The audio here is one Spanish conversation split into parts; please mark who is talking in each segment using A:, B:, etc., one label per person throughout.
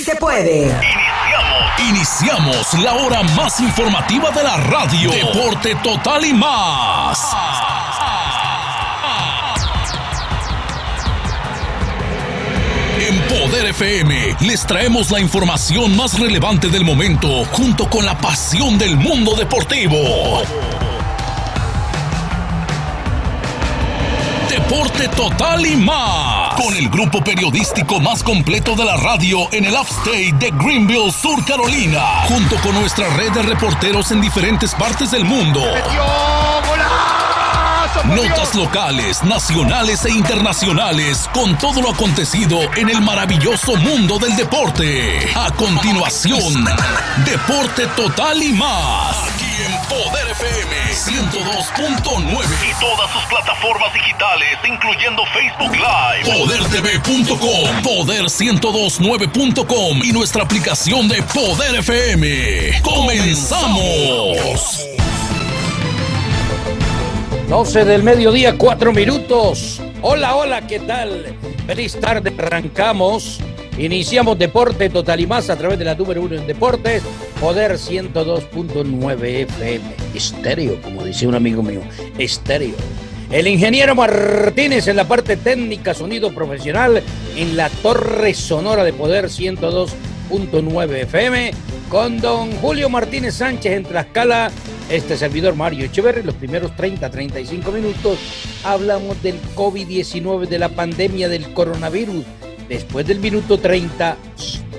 A: se puede.
B: Iniciamos la hora más informativa de la radio. Deporte total y más. En Poder FM les traemos la información más relevante del momento junto con la pasión del mundo deportivo. Deporte total y más. Con el grupo periodístico más completo de la radio en el upstate de Greenville, Sur Carolina. Junto con nuestra red de reporteros en diferentes partes del mundo. Notas locales, nacionales e internacionales con todo lo acontecido en el maravilloso mundo del deporte. A continuación, Deporte Total y más. Poder FM 102.9 y todas sus plataformas digitales, incluyendo Facebook Live, podertv.com, poder1029.com y nuestra aplicación de Poder FM. ¡Comenzamos!
C: 12 del mediodía, 4 minutos. Hola, hola, ¿qué tal? Feliz tarde, arrancamos. Iniciamos Deporte Total y más a través de la número 1 en Deportes, Poder 102.9 FM. Estéreo, como dice un amigo mío, estéreo. El ingeniero Martínez en la parte técnica, sonido profesional, en la torre sonora de Poder 102.9 FM, con don Julio Martínez Sánchez en Tlaxcala este servidor Mario Echeverri, los primeros 30, 35 minutos, hablamos del COVID-19, de la pandemia del coronavirus. Después del minuto 30,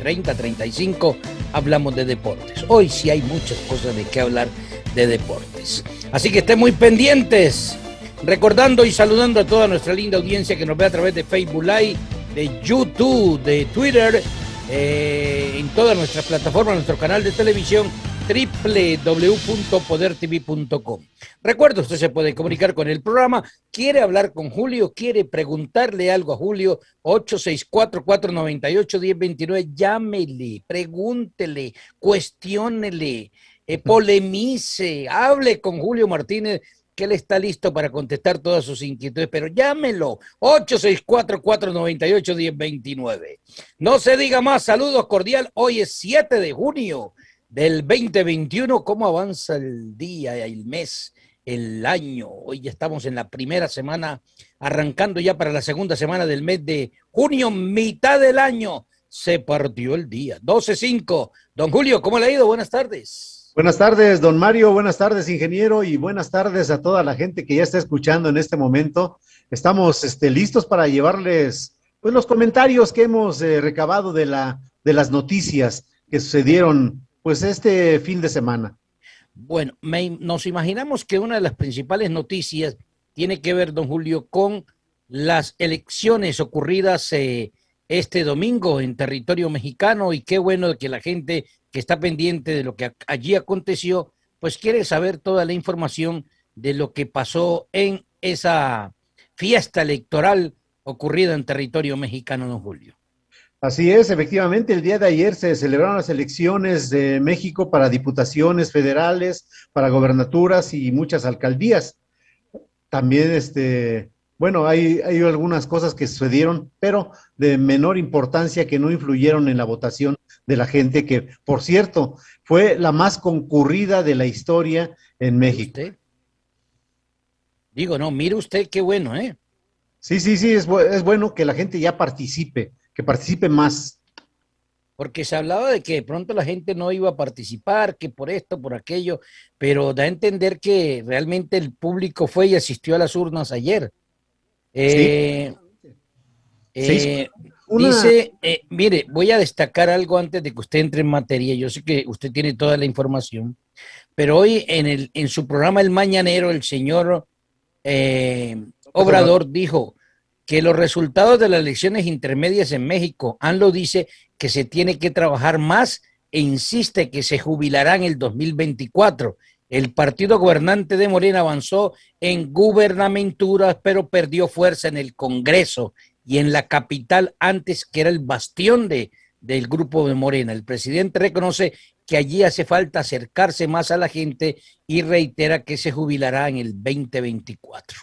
C: 30, 35, hablamos de deportes. Hoy sí hay muchas cosas de qué hablar de deportes. Así que estén muy pendientes. Recordando y saludando a toda nuestra linda audiencia que nos ve a través de Facebook Live, de YouTube, de Twitter, eh, en todas nuestras plataformas, nuestro canal de televisión www.podertv.com. Recuerdo, usted se puede comunicar con el programa, quiere hablar con Julio, quiere preguntarle algo a Julio, 864-498-1029, llámele, pregúntele, cuestiónele, eh, polemice, hable con Julio Martínez que él está listo para contestar todas sus inquietudes, pero llámelo, 864-498-1029. No se diga más, saludos cordial, hoy es 7 de junio del 2021, cómo avanza el día, el mes, el año. Hoy ya estamos en la primera semana, arrancando ya para la segunda semana del mes de junio, mitad del año. Se partió el día. 12.5. Don Julio, ¿cómo le ha ido? Buenas tardes.
D: Buenas tardes, don Mario. Buenas tardes, ingeniero. Y buenas tardes a toda la gente que ya está escuchando en este momento. Estamos este, listos para llevarles pues, los comentarios que hemos eh, recabado de, la, de las noticias que sucedieron pues este fin de semana?
C: Bueno, nos imaginamos que una de las principales noticias tiene que ver, don Julio, con las elecciones ocurridas eh, este domingo en territorio mexicano y qué bueno que la gente que está pendiente de lo que allí aconteció, pues quiere saber toda la información de lo que pasó en esa fiesta electoral ocurrida en territorio mexicano, don Julio.
D: Así es, efectivamente, el día de ayer se celebraron las elecciones de México para diputaciones federales, para gobernaturas y muchas alcaldías. También, este, bueno, hay, hay algunas cosas que sucedieron, pero de menor importancia que no influyeron en la votación de la gente, que, por cierto, fue la más concurrida de la historia en México.
C: Digo, no, mire usted qué bueno, ¿eh?
D: Sí, sí, sí, es, es bueno que la gente ya participe que participe más.
C: Porque se hablaba de que de pronto la gente no iba a participar, que por esto, por aquello, pero da a entender que realmente el público fue y asistió a las urnas ayer. Eh, eh, dice, eh, mire, voy a destacar algo antes de que usted entre en materia. Yo sé que usted tiene toda la información, pero hoy en, el, en su programa El Mañanero, el señor Obrador dijo, que los resultados de las elecciones intermedias en México, ANLO dice que se tiene que trabajar más e insiste que se jubilará en el 2024. El partido gobernante de Morena avanzó en gubernamenturas, pero perdió fuerza en el Congreso y en la capital antes que era el bastión de, del grupo de Morena. El presidente reconoce que allí hace falta acercarse más a la gente y reitera que se jubilará en el 2024.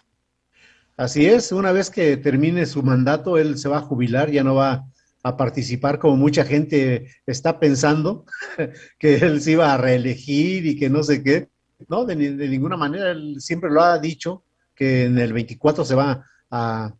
D: Así es, una vez que termine su mandato, él se va a jubilar, ya no va a participar como mucha gente está pensando, que él se iba a reelegir y que no sé qué. No, de, ninguna manera, él siempre lo ha dicho, que en el 24 se va a,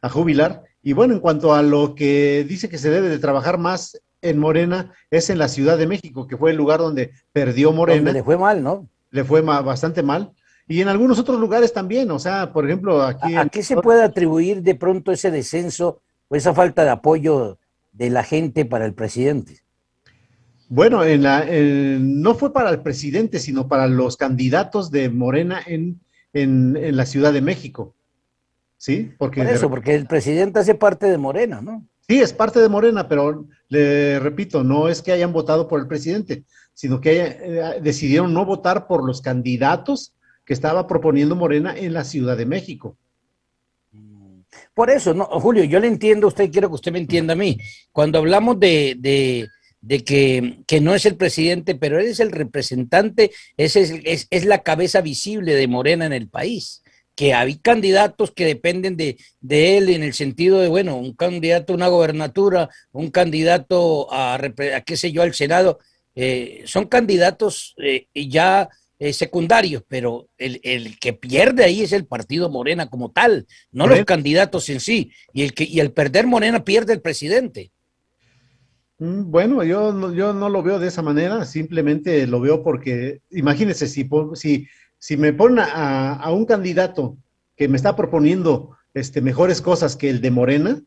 D: a jubilar. Y bueno, en cuanto a lo que dice que se debe de trabajar más en Morena, es en la Ciudad de México, que fue el lugar donde perdió Morena. Donde
C: le fue mal, ¿no?
D: Le fue bastante mal. Y en algunos otros lugares también, o sea, por ejemplo, aquí...
C: ¿A, qué se puede atribuir de pronto ese descenso o esa falta de apoyo de la gente para el presidente?
D: Bueno, en la, no fue para el presidente, sino para los candidatos de Morena en, en, la Ciudad de México. ¿Sí?
C: Porque Por eso, porque el presidente hace parte de Morena, ¿no?
D: Sí, es parte de Morena, pero le repito, no es que hayan votado por el presidente, sino que eh, decidieron no votar por los candidatos que estaba proponiendo Morena en la Ciudad de México.
C: Por eso, no, Julio, yo le entiendo a usted, quiero que usted me entienda a mí. Cuando hablamos de, de, que, que, no es el presidente, pero él es el representante, es, es, es la cabeza visible de Morena en el país que hay candidatos que dependen de, de, él en el sentido de, bueno, un candidato a una gobernatura, un candidato a, qué sé yo, al Senado, eh, son candidatos eh, ya eh, secundarios, pero el, el, que pierde ahí es el partido Morena como tal, no los candidatos en sí. Y el que y al perder Morena pierde el presidente.
D: Mm, bueno, yo, yo no lo veo de esa manera, simplemente lo veo porque, imagínense, si, si, si me ponen a, a, un candidato que me está proponiendo este, mejores cosas que el de Morena,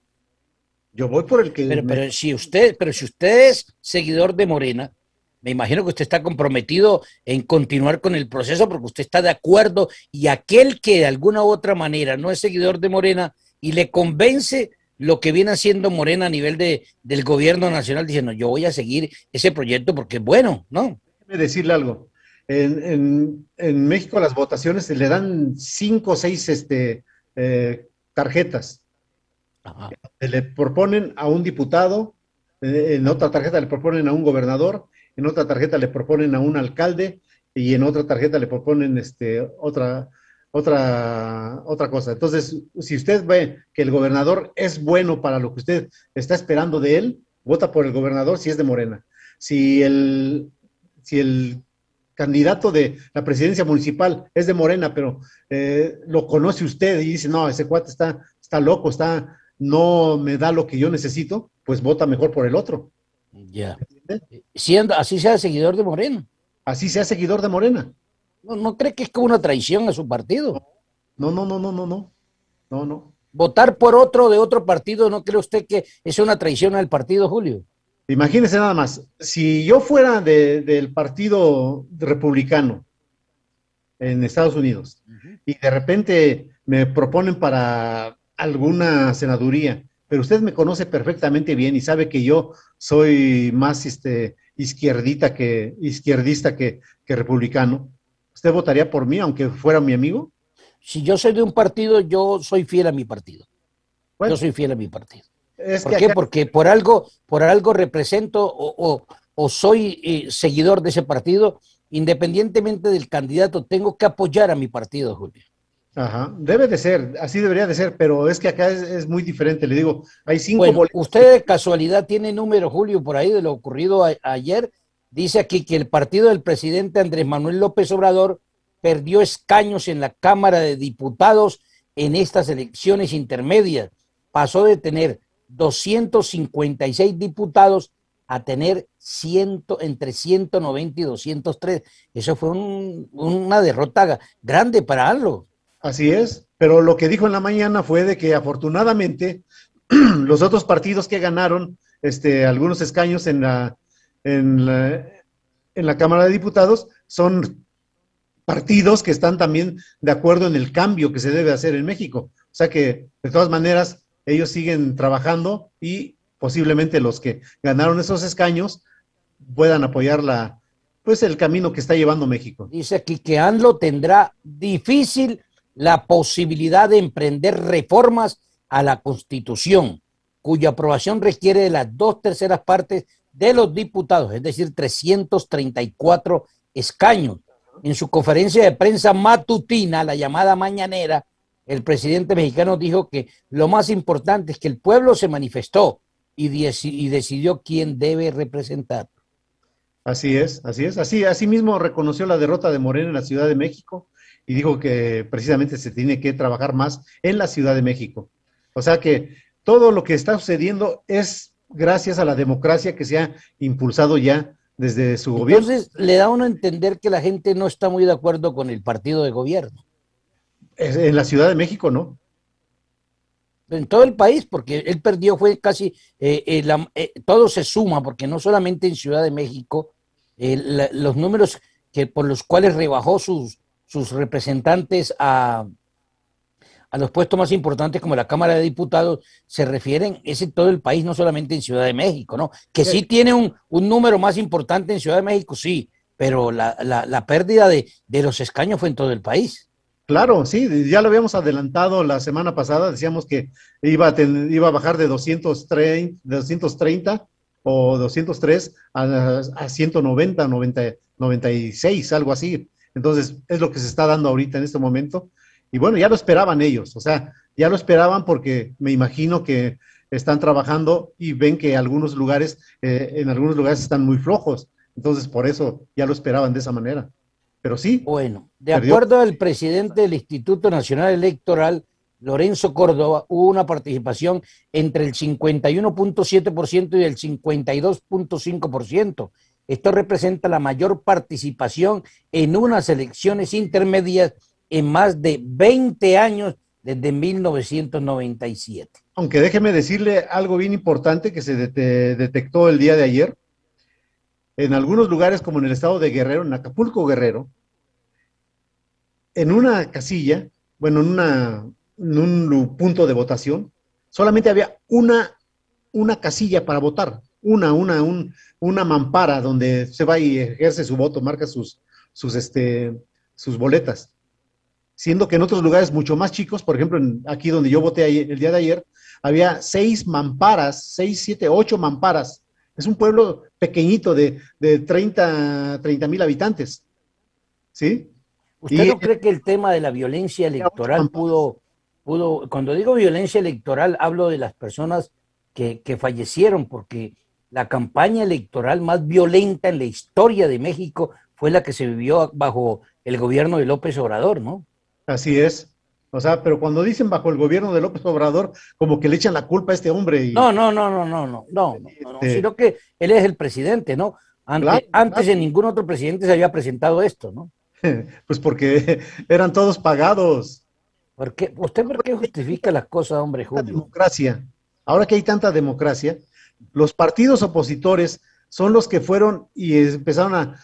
D: yo voy por el que...
C: Pero, pero, si usted, pero si usted es seguidor de Morena, me imagino que usted está comprometido en continuar con el proceso porque usted está de acuerdo y aquel que de alguna u otra manera no es seguidor de Morena y le convence lo que viene haciendo Morena a nivel de, del gobierno nacional diciendo yo voy a seguir ese proyecto porque es bueno, ¿no?
D: Déjeme decirle algo. En, México las votaciones se le dan cinco o seis este, eh, tarjetas. Le proponen a un diputado, eh, en otra tarjeta le proponen a un gobernador en otra tarjeta le proponen a un alcalde y en otra tarjeta le proponen este, otra, otra, otra cosa. Entonces, si usted ve que el gobernador es bueno para lo que usted está esperando de él, vota por el gobernador si es de Morena. Si el, si el candidato de la presidencia municipal es de Morena, pero eh, lo conoce usted y dice, no, ese cuate está, está loco, está, no me da lo que yo necesito, pues vota mejor por el otro.
C: Ya. Siendo, así sea seguidor de Morena.
D: Así sea seguidor de Morena.
C: ¿No, no cree que es como una traición a su partido?
D: No, no, no, no, no, no. No, no.
C: Votar por otro de otro partido, ¿no cree usted que es una traición al partido, Julio?
D: Imagínese nada más, si yo fuera del partido republicano en Estados Unidos y de repente me proponen para alguna senaduría pero usted me conoce perfectamente bien y sabe que yo soy más este, izquierdita que, izquierdista que, republicano. ¿Usted votaría por mí aunque fuera mi amigo?
C: Si yo soy de un partido, yo soy fiel a mi partido. yo soy fiel a mi partido. ¿Por qué? Porque por algo, por algo represento o, o, soy eh, seguidor de ese partido, independientemente del candidato, tengo que apoyar a mi partido, Julio.
D: Ajá, debe de ser, así debería de ser, pero es que acá es, muy diferente, le digo, hay cinco
C: bueno, Usted de casualidad tiene número, Julio, por ahí de lo ocurrido ayer. Dice aquí que el partido del presidente Andrés Manuel López Obrador perdió escaños en la Cámara de Diputados en estas elecciones intermedias. Pasó de tener 256 diputados a tener ciento, entre 190 y 203. Eso fue una derrota grande para ALO.
D: Así es, pero lo que dijo en la mañana fue de que afortunadamente los otros partidos que ganaron este, algunos escaños en la, en la, en la Cámara de Diputados son partidos que están también de acuerdo en el cambio que se debe hacer en México. O sea que, de todas maneras, ellos siguen trabajando y posiblemente los que ganaron esos escaños puedan apoyar la, pues el camino que está llevando México.
C: Dice aquí que ANLO tendrá difícil la posibilidad de emprender reformas a la Constitución, cuya aprobación requiere de las dos terceras partes de los diputados, es decir, 334 escaños. En su conferencia de prensa matutina, la llamada mañanera, el presidente mexicano dijo que lo más importante es que el pueblo se manifestó y, decidió quién debe representar.
D: Así es, así es. Así, así mismo reconoció la derrota de Morena en la Ciudad de México y dijo que precisamente se tiene que trabajar más en la Ciudad de México. O sea que todo lo que está sucediendo es gracias a la democracia que se ha impulsado ya desde su gobierno.
C: Entonces le da uno a entender que la gente no está muy de acuerdo con el partido de gobierno.
D: En la Ciudad de México, ¿no?
C: En todo el país, porque él perdió, fue casi, eh, eh, eh, todo se suma, porque no solamente en Ciudad de México, los números que por los cuales rebajó sus, sus representantes a, a los puestos más importantes como la Cámara de Diputados se refieren, es en todo el país, no solamente en Ciudad de México, ¿no? Que sí, tiene un, número más importante en Ciudad de México, sí, pero la, la, pérdida de, los escaños fue en todo el país.
D: Claro, sí, ya lo habíamos adelantado la semana pasada, decíamos que iba a, iba a bajar de 230, de 230 o 203 a, a 190, 90, 96, algo así. Entonces, es lo que se está dando ahorita en este momento. Y bueno, ya lo esperaban ellos, o sea, ya lo esperaban porque me imagino que están trabajando y ven que algunos lugares, eh, en algunos lugares están muy flojos. Entonces, por eso ya lo esperaban de esa manera. Pero sí.
C: Bueno, de acuerdo al presidente del Instituto Nacional Electoral, Lorenzo Córdoba, hubo una participación entre el 51.7% y el 52.5%. Esto representa la mayor participación en unas elecciones intermedias en más de 20 años desde 1997.
D: Aunque déjeme decirle algo bien importante que se detectó el día de ayer. En algunos lugares, como en el estado de Guerrero, en Acapulco Guerrero, en una casilla, bueno, en, una, en un punto de votación, solamente había una, una casilla para votar, una, una, un, una mampara donde se va y ejerce su voto, marca sus, sus, este, sus boletas siendo que en otros lugares mucho más chicos, por ejemplo, aquí donde yo voté el día de ayer, había seis mamparas, seis, siete, ocho mamparas. Es un pueblo pequeñito de, de 30 mil habitantes. ¿Sí?
C: ¿Usted no cree que el tema de la violencia electoral pudo, pudo, cuando digo violencia electoral, hablo de las personas que, que fallecieron, porque la campaña electoral más violenta en la historia de México fue la que se vivió bajo el gobierno de López Obrador, ¿no?
D: Así es. O sea, pero cuando dicen bajo el gobierno de López Obrador, como que le echan la culpa a este hombre. Y...
C: No, no, no, no, no, no, no, este sino que él es el presidente, ¿no? Antes, antes de ningún otro presidente se había presentado esto, ¿no?
D: Pues porque eran todos pagados.
C: ¿Por qué? ¿Usted por qué justifica las cosas, hombre, Julio?
D: democracia. Ahora que hay tanta democracia, los partidos opositores son los que fueron y empezaron a,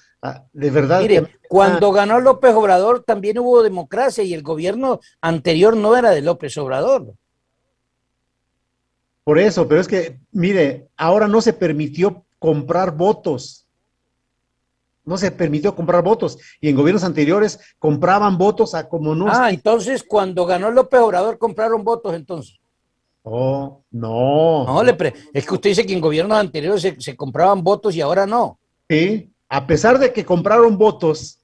D: de verdad.
C: Mire, cuando ganó López Obrador también hubo democracia y el gobierno anterior no era de López Obrador.
D: Por eso, pero es que, mire, ahora no se permitió comprar votos. No se permitió comprar votos. Y en gobiernos anteriores compraban votos a como no.
C: Ah, entonces cuando ganó López Obrador compraron votos entonces.
D: Oh, no.
C: No, le es que usted dice que en gobiernos anteriores se, se compraban votos y ahora no.
D: Sí, a pesar de que compraron votos,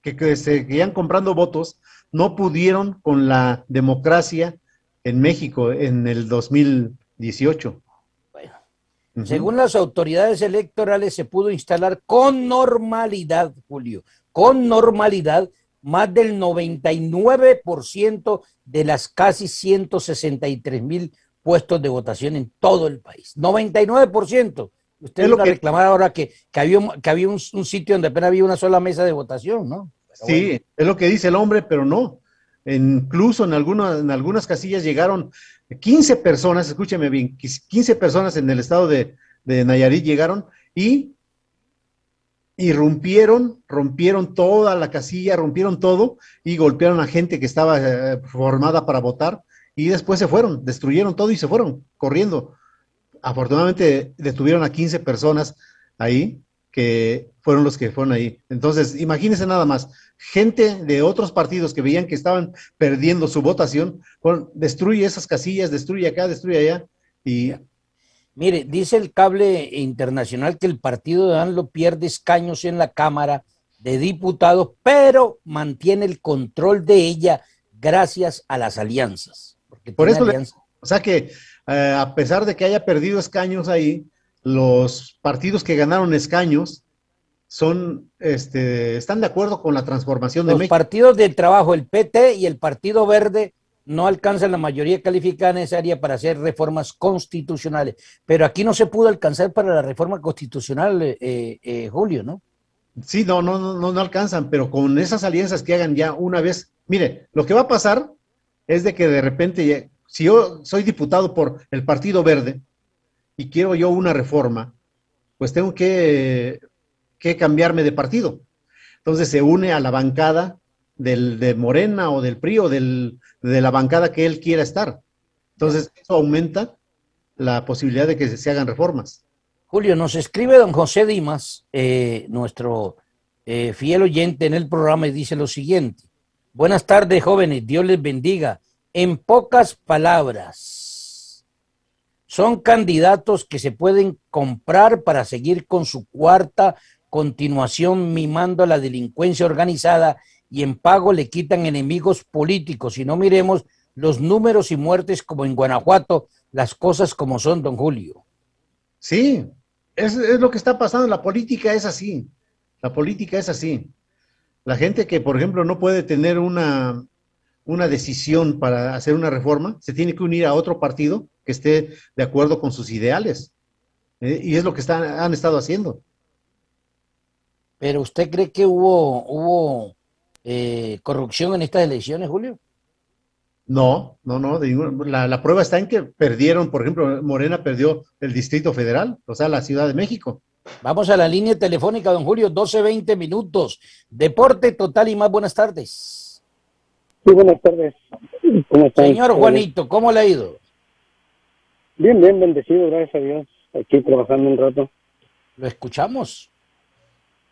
D: que, se seguían comprando votos, no pudieron con la democracia en México en el 2018.
C: Bueno, según las autoridades electorales se pudo instalar con normalidad, Julio, con normalidad más del 99% de las casi 163 mil puestos de votación en todo el país. 99%. Usted lo que reclamar ahora que, había, que había un, sitio donde apenas había una sola mesa de votación, ¿no?
D: sí, es lo que dice el hombre, pero no. incluso en, algunas en algunas casillas llegaron 15 personas, escúcheme bien, 15 personas en el estado de, Nayarit llegaron y irrumpieron, rompieron toda la casilla, rompieron todo y golpearon a gente que estaba eh, formada para votar y después se fueron, destruyeron todo y se fueron corriendo afortunadamente detuvieron a 15 personas ahí que fueron los que fueron ahí. Entonces, imagínense nada más, gente de otros partidos que veían que estaban perdiendo su votación, destruye esas casillas, destruye acá, destruye allá y...
C: Mire, dice el cable internacional que el partido de ANLO pierde escaños en la Cámara de Diputados, pero mantiene el control de ella gracias a las alianzas.
D: Por eso, o sea que eh, a pesar de que haya perdido escaños ahí, los partidos que ganaron escaños son, este, están de acuerdo con la transformación de México.
C: Los partidos del trabajo, el PT y el Partido Verde, no alcanzan la mayoría calificada necesaria para hacer reformas constitucionales. Pero aquí no se pudo alcanzar para la reforma constitucional, eh, eh, Julio, ¿no?
D: Sí, no, no, no, no alcanzan, pero con esas alianzas que hagan ya una vez, mire, lo que va a pasar es de que de repente, si yo soy diputado por el Partido Verde y quiero yo una reforma, pues tengo que, que cambiarme de partido. Entonces se une a la bancada del, de Morena o del PRI o del, de la bancada que él quiera estar. Entonces eso aumenta la posibilidad de que se, se hagan reformas.
C: Julio, nos escribe don José Dimas, eh, nuestro eh, fiel oyente en el programa, y dice lo siguiente. Buenas tardes, jóvenes, Dios les bendiga. En pocas palabras, son candidatos que se pueden comprar para seguir con su cuarta continuación mimando a la delincuencia organizada y en pago le quitan enemigos políticos. Y no miremos los números y muertes como en Guanajuato, las cosas como son, don Julio.
D: Sí, es, es, lo que está pasando. La política es así. La política es así. La gente que, por ejemplo, no puede tener una, una decisión para hacer una reforma, se tiene que unir a otro partido que esté de acuerdo con sus ideales. ¿eh? Y es lo que están, han estado haciendo.
C: Pero usted cree que hubo, hubo eh, corrupción en estas elecciones, Julio?
D: No, no, no. La, la, prueba está en que perdieron, por ejemplo, Morena perdió el Distrito Federal, o sea, la Ciudad de México.
C: Vamos a la línea telefónica, don Julio, 12, 20 minutos. Deporte total y más buenas tardes.
A: Sí, buenas tardes.
C: ¿Cómo están? Señor Juanito, ¿cómo le ha ido?
A: Bien, bien, bendecido, gracias a Dios. Aquí trabajando un rato.
C: ¿Lo escuchamos?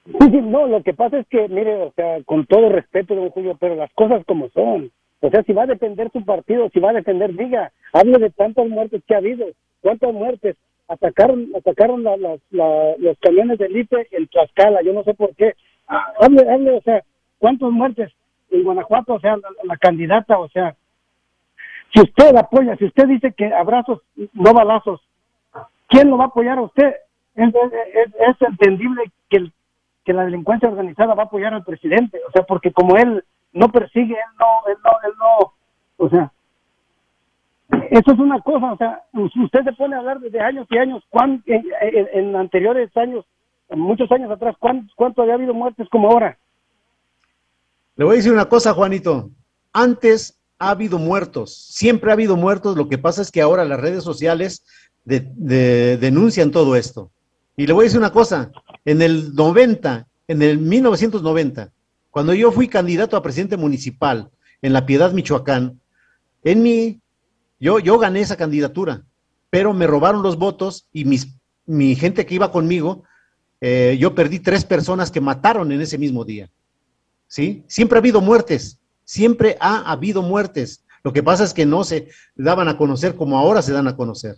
A: No, lo que pasa es que, mire, o sea, con todo respeto, don Julio, pero las cosas como son. O sea, si va a defender su partido, si va a defender, diga, hable de tantas muertes que ha habido. ¿Cuántas muertes? Atacaron atacaron la, los camiones del IPE en Tlaxcala, yo no sé por qué. Hable, hable, o sea, ¿cuántas muertes en Guanajuato? O sea, la, candidata, o sea, si usted apoya, si usted dice que abrazos, no balazos, ¿quién lo va a apoyar a usted? Es, es, es entendible que, que la delincuencia organizada va a apoyar al presidente, o sea, porque como él no persigue, él no, él no, él no, o sea, eso es una cosa, o sea, usted se pone a hablar desde años y años, ¿cuán, en, en, en, anteriores años, muchos años atrás, ¿cuánto, ¿cuánto había habido muertes como ahora?
D: Le voy a decir una cosa, Juanito, antes ha habido muertos, siempre ha habido muertos, lo que pasa es que ahora las redes sociales de, de, denuncian todo esto. Y le voy a decir una cosa, en el 90, en el 1990, cuando yo fui candidato a presidente municipal en La Piedad, Michoacán, en mi, yo, yo gané esa candidatura, pero me robaron los votos y mis, mi gente que iba conmigo, eh, yo perdí tres personas que mataron en ese mismo día. ¿Sí? Siempre ha habido muertes, siempre ha habido muertes. Lo que pasa es que no se daban a conocer como ahora se dan a conocer.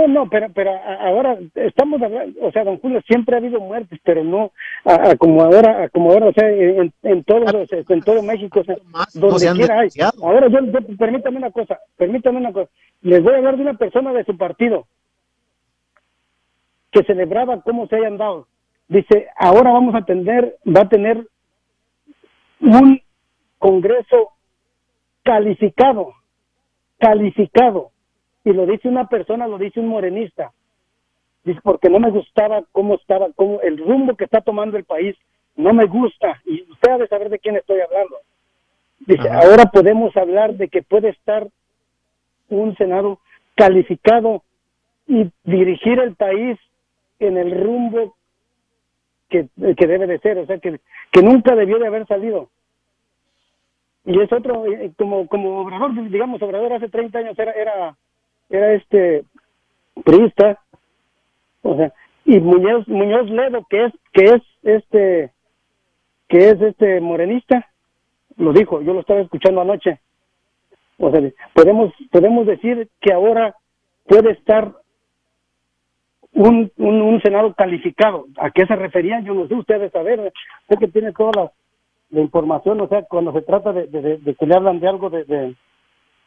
A: No, no, pero, pero ahora estamos hablando, o sea, don Julio, siempre ha habido muertes, pero no a, a como ahora, a como ahora, o sea, en, en todo, en todo México, o sea, donde no quiera hay. Ahora, yo, yo, permítame una cosa, permítame una cosa, les voy a hablar de una persona de su partido que celebraba cómo se hayan dado. Dice, ahora vamos a tener, va a tener un congreso calificado, calificado y lo dice una persona, lo dice un morenista. Dice, porque no me gustaba cómo estaba, cómo el rumbo que está tomando el país, no me gusta. Y usted ha de saber de quién estoy hablando. Dice, Ajá. ahora podemos hablar de que puede estar un Senado calificado y dirigir el país en el rumbo que, que debe de ser, o sea, que, que nunca debió de haber salido. Y es otro, como, como Obrador, digamos, Obrador hace 30 años era, era era este priista, o sea, y Muñoz, Muñoz Ledo, que es, que es este, que es este morenista, lo dijo, yo lo estaba escuchando anoche. O sea, podemos, podemos decir que ahora puede estar un, un, Senado calificado. ¿A qué se refería? Yo no sé, ustedes saber, sé que tiene toda la, información, o sea, cuando se trata de, de, de que le hablan de algo de,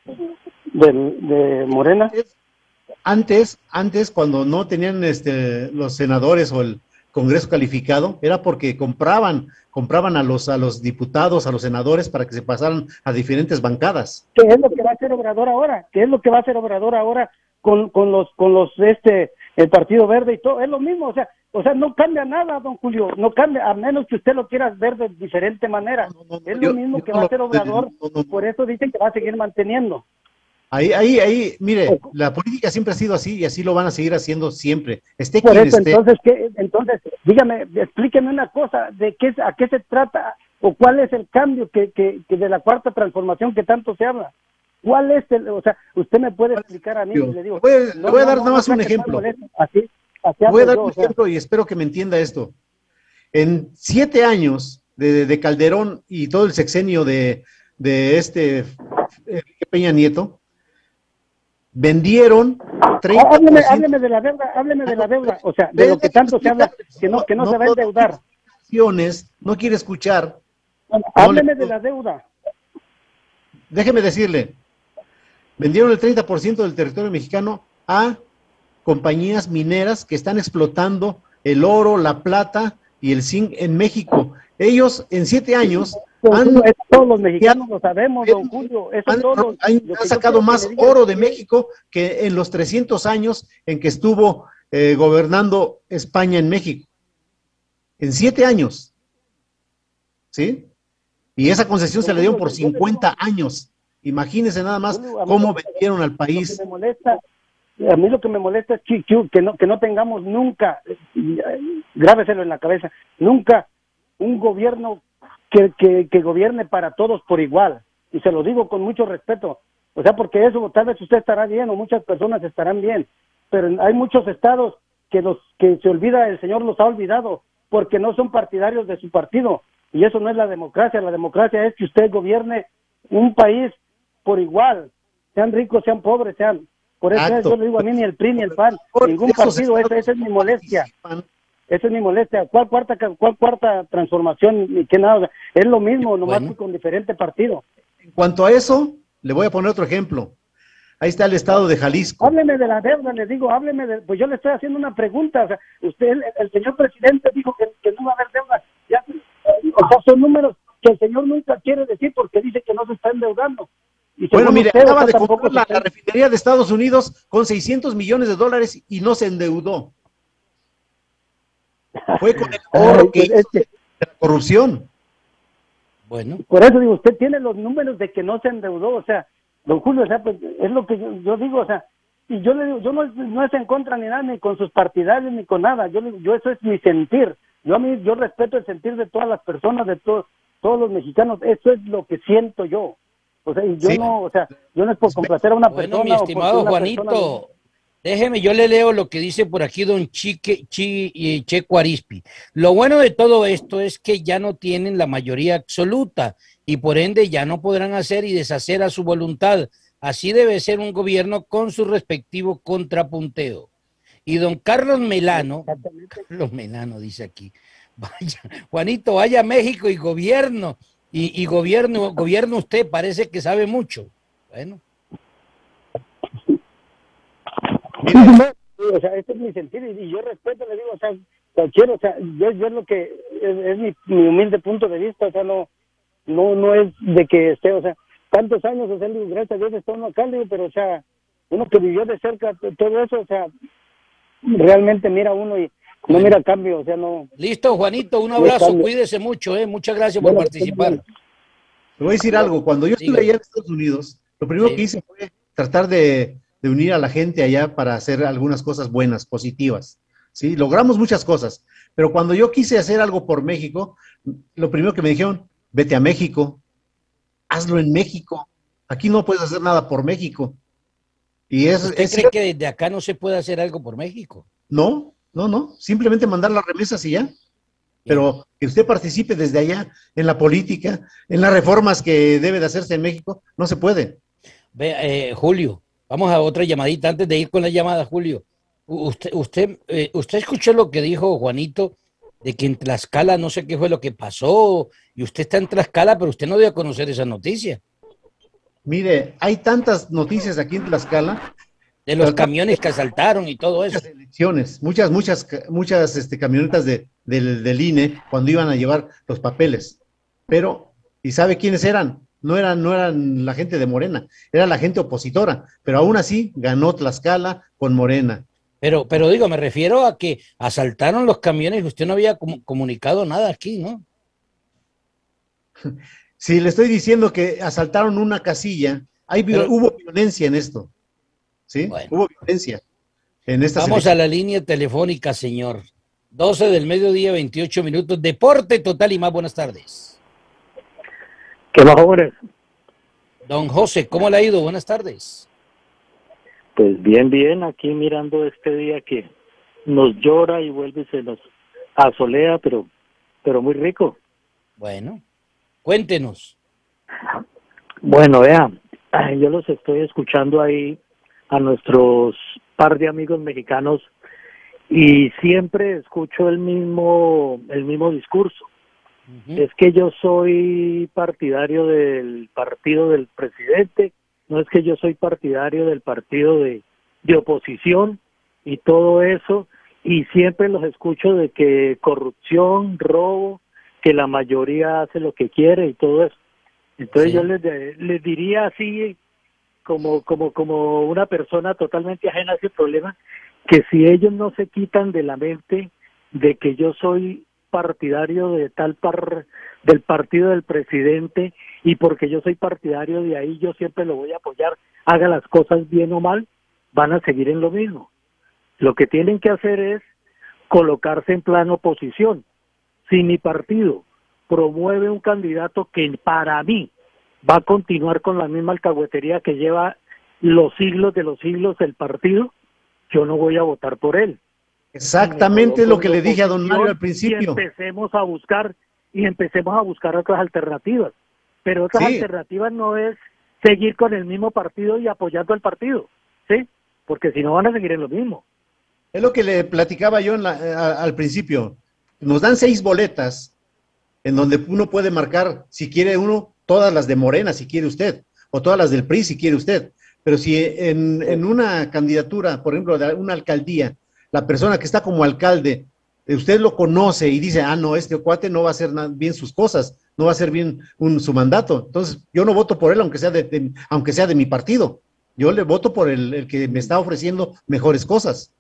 A: de, Morena.
D: Es, Antes, antes cuando no tenían este, los senadores o el Congreso calificado, era porque compraban, compraban a los, a los diputados, a los senadores para que se pasaran a diferentes bancadas.
A: ¿Qué es lo que va a hacer Obrador ahora? ¿Qué es lo que va a hacer Obrador ahora con, con los, con los, este, el Partido Verde y todo? Es lo mismo, o sea, o sea, no cambia nada, don Julio, no cambia, a menos que usted lo quiera ver de diferente manera.
D: No, no, no,
A: es
D: yo-
A: lo mismo que va a hacer Obrador, por eso dicen que va a seguir manteniendo.
D: Ahí, ahí, ahí, mire, la política siempre ha sido así y así lo van a seguir haciendo siempre. Esté
A: Por
D: quien
A: eso,
D: esté.
A: entonces, ¿qué? entonces, dígame, explíqueme una cosa, ¿de qué, a qué se trata o cuál es el cambio que, que, que de la cuarta transformación que tanto se habla? ¿Cuál es el, o sea, usted me puede explicar a mí y le digo,
D: Le voy a- voy a dar nada más un ejemplo.
A: Así, así
D: Voy a dar
A: yo,
D: un
A: o sea,
D: ejemplo y espero que me entienda esto. En siete años de, de Calderón y todo el sexenio de, de este Enrique Peña Nieto, vendieron 30%.
A: Hábleme, hábleme de la deuda, hábleme de la deuda, o sea, de lo que tanto se habla, que no, que no se va a endeudar.
D: No quiere escuchar.
A: Hábleme
D: le-
A: de la deuda.
D: Déjeme decirle, vendieron el 30% del territorio mexicano a compañías mineras que están explotando el oro, la plata y el zinc en México. Ellos en siete años han,
A: eso todos los mexicanos lo sabemos, don Julio. Eso
D: han-
A: todos,
D: sacado más oro de México que en los 300 años en que estuvo eh, gobernando España en México. En siete años. ¿Sí? Y esa concesión se le dieron por 50 años. Imagínense nada más
A: mí
D: cómo vendieron al país.
A: que me molesta, a mí lo que me molesta es que, no, que no tengamos nunca, grábeselo en la cabeza, nunca un gobierno que, que, que gobierne para todos por igual. Y se lo digo con mucho respeto. O sea, porque eso tal vez usted estará bien o muchas personas estarán bien. Pero hay muchos estados que los que se olvida, el Señor los ha olvidado porque no son partidarios de su partido. Y eso no es la democracia. La democracia es que usted gobierne un país por igual, sean ricos, sean pobres, sean. Por eso
D: Exacto.
A: yo le digo a mí ni el PRI ni el PAN, ningún partido, esa, es mi molestia. Esa es mi molestia. ¿Cuál cuarta, cuál cuarta transformación? Ni qué nada. Es lo mismo, nomás
C: Bueno.
A: que con diferente partido.
D: En cuanto a eso, le voy a poner otro ejemplo. Ahí está el estado de Jalisco.
A: Hábleme de la deuda, le digo, hábleme de. Pues yo le estoy haciendo una pregunta. O sea, usted, el, el señor presidente dijo que, que no va a haber deuda. Ya, o sea, son números que el señor nunca quiere decir porque dice que no se está endeudando. Y
D: Bueno, mire,
A: usted, o
D: acaba
A: sea,
D: de comprar la, refinería de Estados Unidos con 600 millones de dólares y no se endeudó. Fue con el oro
A: Ay,
D: que
A: es
D: hizo
A: que-
D: de la corrupción.
C: Bueno,
A: Por eso digo, usted tiene los números de que no se endeudó, o sea, don Julio, o sea, pues, es lo que yo, yo digo, o sea, y yo le digo, yo no, no es en contra ni nada, ni con sus partidarios, ni con nada, yo, le- yo eso es mi sentir, yo a mí, yo respeto el sentir de todas las personas, de todos, todos los mexicanos, eso es lo que siento yo, o sea, y yo
D: Sí.
A: no, o sea, yo no es por complacer a una
C: bueno,
A: persona.
C: mi estimado Juanito,
A: persona-
C: déjeme, yo le leo lo que dice por aquí don Chique, Chi, y Checo Arispi. Lo bueno de todo esto es que ya no tienen la mayoría absoluta y por ende ya no podrán hacer y deshacer a su voluntad. Así debe ser un gobierno con su respectivo contrapunteo. Y don Carlos Melano, Carlos Melano dice aquí, vaya, Juanito, vaya a México y gobierno, y, y gobierno, gobierno usted, parece que sabe mucho. Bueno.
A: O sea, este es mi sentir y, yo respeto, le digo, o sea, cualquiera, o sea, yo, yo es lo que es, es mi, mi humilde punto de vista, o sea, no, no, no es de que esté, o sea, tantos años, o sea, digo, gracias a Dios está uno acá, digo, pero, o sea, uno que vivió de cerca todo eso, o sea, realmente mira uno y no mira cambio, o sea, no.
C: Listo, Juanito, un abrazo, cuídese mucho, ¿eh? muchas gracias por
A: Bueno,
C: participar.
A: bueno.
D: Le voy a decir algo, cuando yo estuve allá en Estados Unidos, lo primero
C: Sí.
D: que hice fue tratar de, de unir a la gente allá para hacer algunas cosas buenas, positivas. ¿sí? Logramos muchas cosas, pero cuando yo quise hacer algo por México, lo primero que me dijeron, vete a México, hazlo en México, aquí no puedes hacer nada por México. Y es,
C: ¿Usted
D: es
C: cree
D: cierto.
C: que desde acá no se puede hacer algo por México?
D: no, no, no, simplemente mandar las remesas y ya. Pero que usted participe desde allá en la política, en las reformas que debe de hacerse en México, no se puede.
C: Ve, eh, Julio, vamos a otra llamadita antes de ir con la llamada, Julio. Usted, usted, eh, usted escuchó lo que dijo Juanito de que en Tlaxcala no sé qué fue lo que pasó y usted está en Tlaxcala, pero usted no dio a conocer esa noticia.
D: Mire, hay tantas noticias aquí en Tlaxcala
C: De los camiones que asaltaron y todo eso.
D: Muchas elecciones, muchas, muchas, muchas este, camionetas de, del, del INE cuando iban a llevar los papeles. Pero, ¿y sabe quiénes eran? No eran, no eran la gente de Morena, era la gente opositora, pero aún así ganó Tlaxcala con Morena.
C: Pero, pero digo, me refiero a que asaltaron los camiones y usted no había comunicado nada aquí, ¿no?
D: Sí, le estoy diciendo que asaltaron una casilla, hay, hubo violencia en esto. ¿Sí? Hubo violencia en esta
C: Vamos a la línea telefónica, señor. 12 del mediodía, 28 minutos. Deporte total y más. Buenas tardes.
E: ¿Qué más, jóvenes?
C: Don José, ¿cómo le ha ido? Buenas tardes.
E: Pues bien, bien, aquí mirando este día que nos llora y vuelve y se nos asolea, pero, pero muy rico.
C: Bueno, cuéntenos.
E: Bueno, vea, yo los estoy escuchando ahí a nuestros par de amigos mexicanos y siempre escucho el mismo el mismo discurso. Es que yo soy partidario del partido del presidente no es que yo soy partidario del partido de, de oposición y todo eso, y siempre los escucho de que corrupción, robo, que la mayoría hace lo que quiere y todo eso. Entonces yo les, les diría así, como, como, como una persona totalmente ajena a ese problema, que si ellos no se quitan de la mente de que yo soy partidario de tal par del partido del presidente y porque yo soy partidario de ahí, yo siempre lo voy a apoyar, haga las cosas bien o mal, van a seguir en lo mismo. Lo que tienen que hacer es colocarse en plano oposición. Si mi partido promueve un candidato que para mí va a continuar con la misma alcahuetería que lleva los siglos de los siglos del partido, yo no voy a votar por él.
D: Exactamente lo que le dije a don Mario al principio. Y
E: empecemos a buscar y empecemos a buscar otras alternativas. Pero otras alternativas no es seguir con el mismo partido y apoyando al partido, ¿sí? Porque si no van a seguir en lo mismo.
D: Es lo que le platicaba yo en la, al principio. Nos dan seis boletas en donde uno puede marcar, si quiere uno, todas las de Morena, si quiere usted, o todas las del PRI, si quiere usted. Pero si en, en una candidatura, por ejemplo, de una alcaldía, la persona que está como alcalde, usted lo conoce y dice, ah, no, este cuate no va a hacer bien sus cosas, no va a hacer bien un, su mandato. Entonces, yo no voto por él, aunque sea de, aunque sea de mi partido. Yo le voto por el, que me está ofreciendo mejores cosas.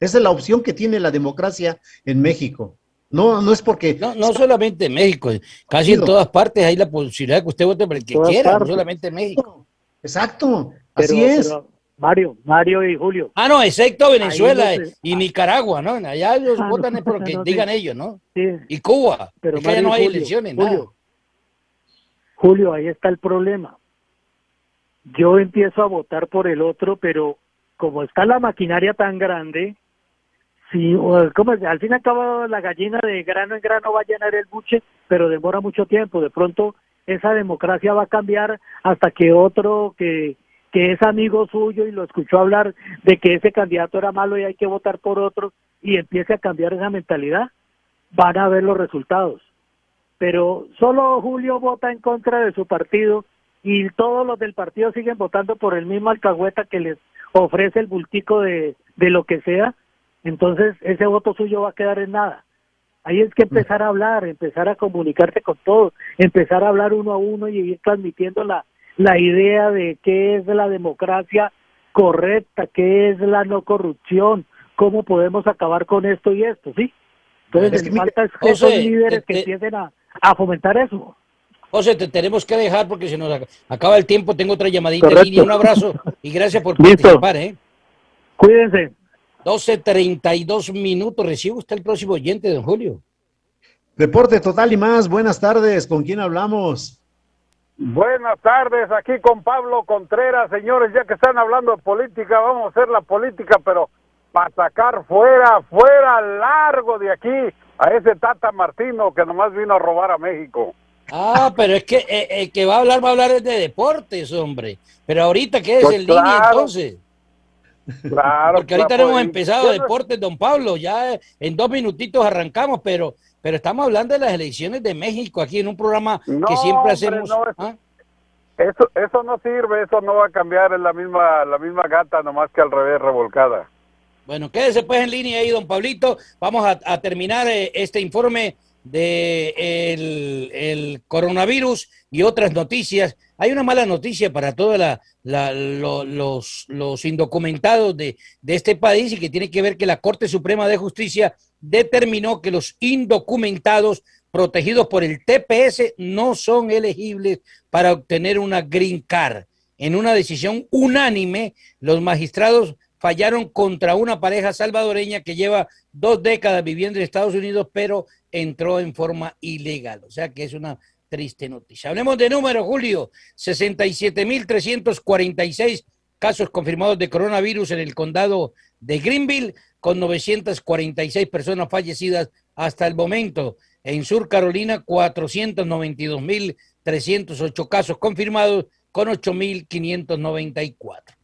D: Esa es la opción que tiene la democracia en México. No, no es porque.
C: No, no solamente en México, casi en todas partes hay la posibilidad de que usted vote por el que quiera, no solamente en México.
D: Exacto, así es.
E: Mario, Mario y Julio.
C: Ah, no, excepto Venezuela y Nicaragua, ¿no? Allá ellos ah, votan es porque digan ellos, ¿no? Sí. Y Cuba, pero ya no hay elecciones,
E: Julio, Julio, ahí está el problema. Yo empiezo a votar por el otro, pero como está la maquinaria tan grande, si, como al fin y al cabo la gallina de grano en grano va a llenar el buche, pero demora mucho tiempo. De pronto esa democracia va a cambiar hasta que otro que que es amigo suyo y lo escuchó hablar de que ese candidato era malo y hay que votar por otro y empiece a cambiar esa mentalidad, van a ver los resultados. Pero solo Julio vota en contra de su partido y todos los del partido siguen votando por el mismo alcahueta que les ofrece el bultico de, de lo que sea, entonces ese voto suyo va a quedar en nada. Ahí es que empezar a hablar, empezar a comunicarse con todos, empezar a hablar uno a uno y ir transmitiendo la, la idea de qué es la democracia correcta, qué es la no corrupción, cómo podemos acabar con esto y esto, ¿sí? Entonces, falta es que esos líderes que empiecen a, fomentar eso.
C: José, te tenemos que dejar porque se nos acaba el tiempo. Tengo otra llamadita en Un abrazo y gracias por participar. ¿eh?
E: Cuídense.
C: 12.32 minutos. Recibe usted el próximo oyente, don Julio.
D: Deporte total y más. Buenas tardes. ¿Con quién hablamos?
F: Buenas tardes, aquí con Pablo Contreras, señores, ya que están hablando de política, vamos a hacer la política, pero para sacar fuera, fuera, largo de aquí a ese Tata Martino que nomás vino a robar a México.
C: Ah, pero es que eh, el que va a hablar va a hablar de deportes, hombre. Pero ahorita, ¿qué es pues el línea entonces? Claro. Porque ahorita no hemos empezado deportes, don Pablo. Ya en dos minutitos arrancamos, pero pero estamos hablando de las elecciones de México aquí en un programa que siempre hacemos.
F: No, ¿ah? Eso, eso no sirve, eso no va a cambiar, es la misma, la misma gata, nomás que al revés, revolcada.
C: Bueno, quédese pues en línea ahí, don Pablito. Vamos a, terminar eh, este informe de el, coronavirus y otras noticias. Hay una mala noticia para todos los, indocumentados de, de este país y que tiene que ver que la Corte Suprema de Justicia determinó que los indocumentados protegidos por el TPS no son elegibles para obtener una green card. En una decisión unánime, los magistrados fallaron contra una pareja salvadoreña que lleva dos décadas viviendo en Estados Unidos, pero entró en forma ilegal. O sea que es una triste noticia. Hablemos de número, Julio. 67.346 casos confirmados de coronavirus en el condado de Greenville, con 946 personas fallecidas hasta el momento. En Sur Carolina, 492.308 casos confirmados, con 8.594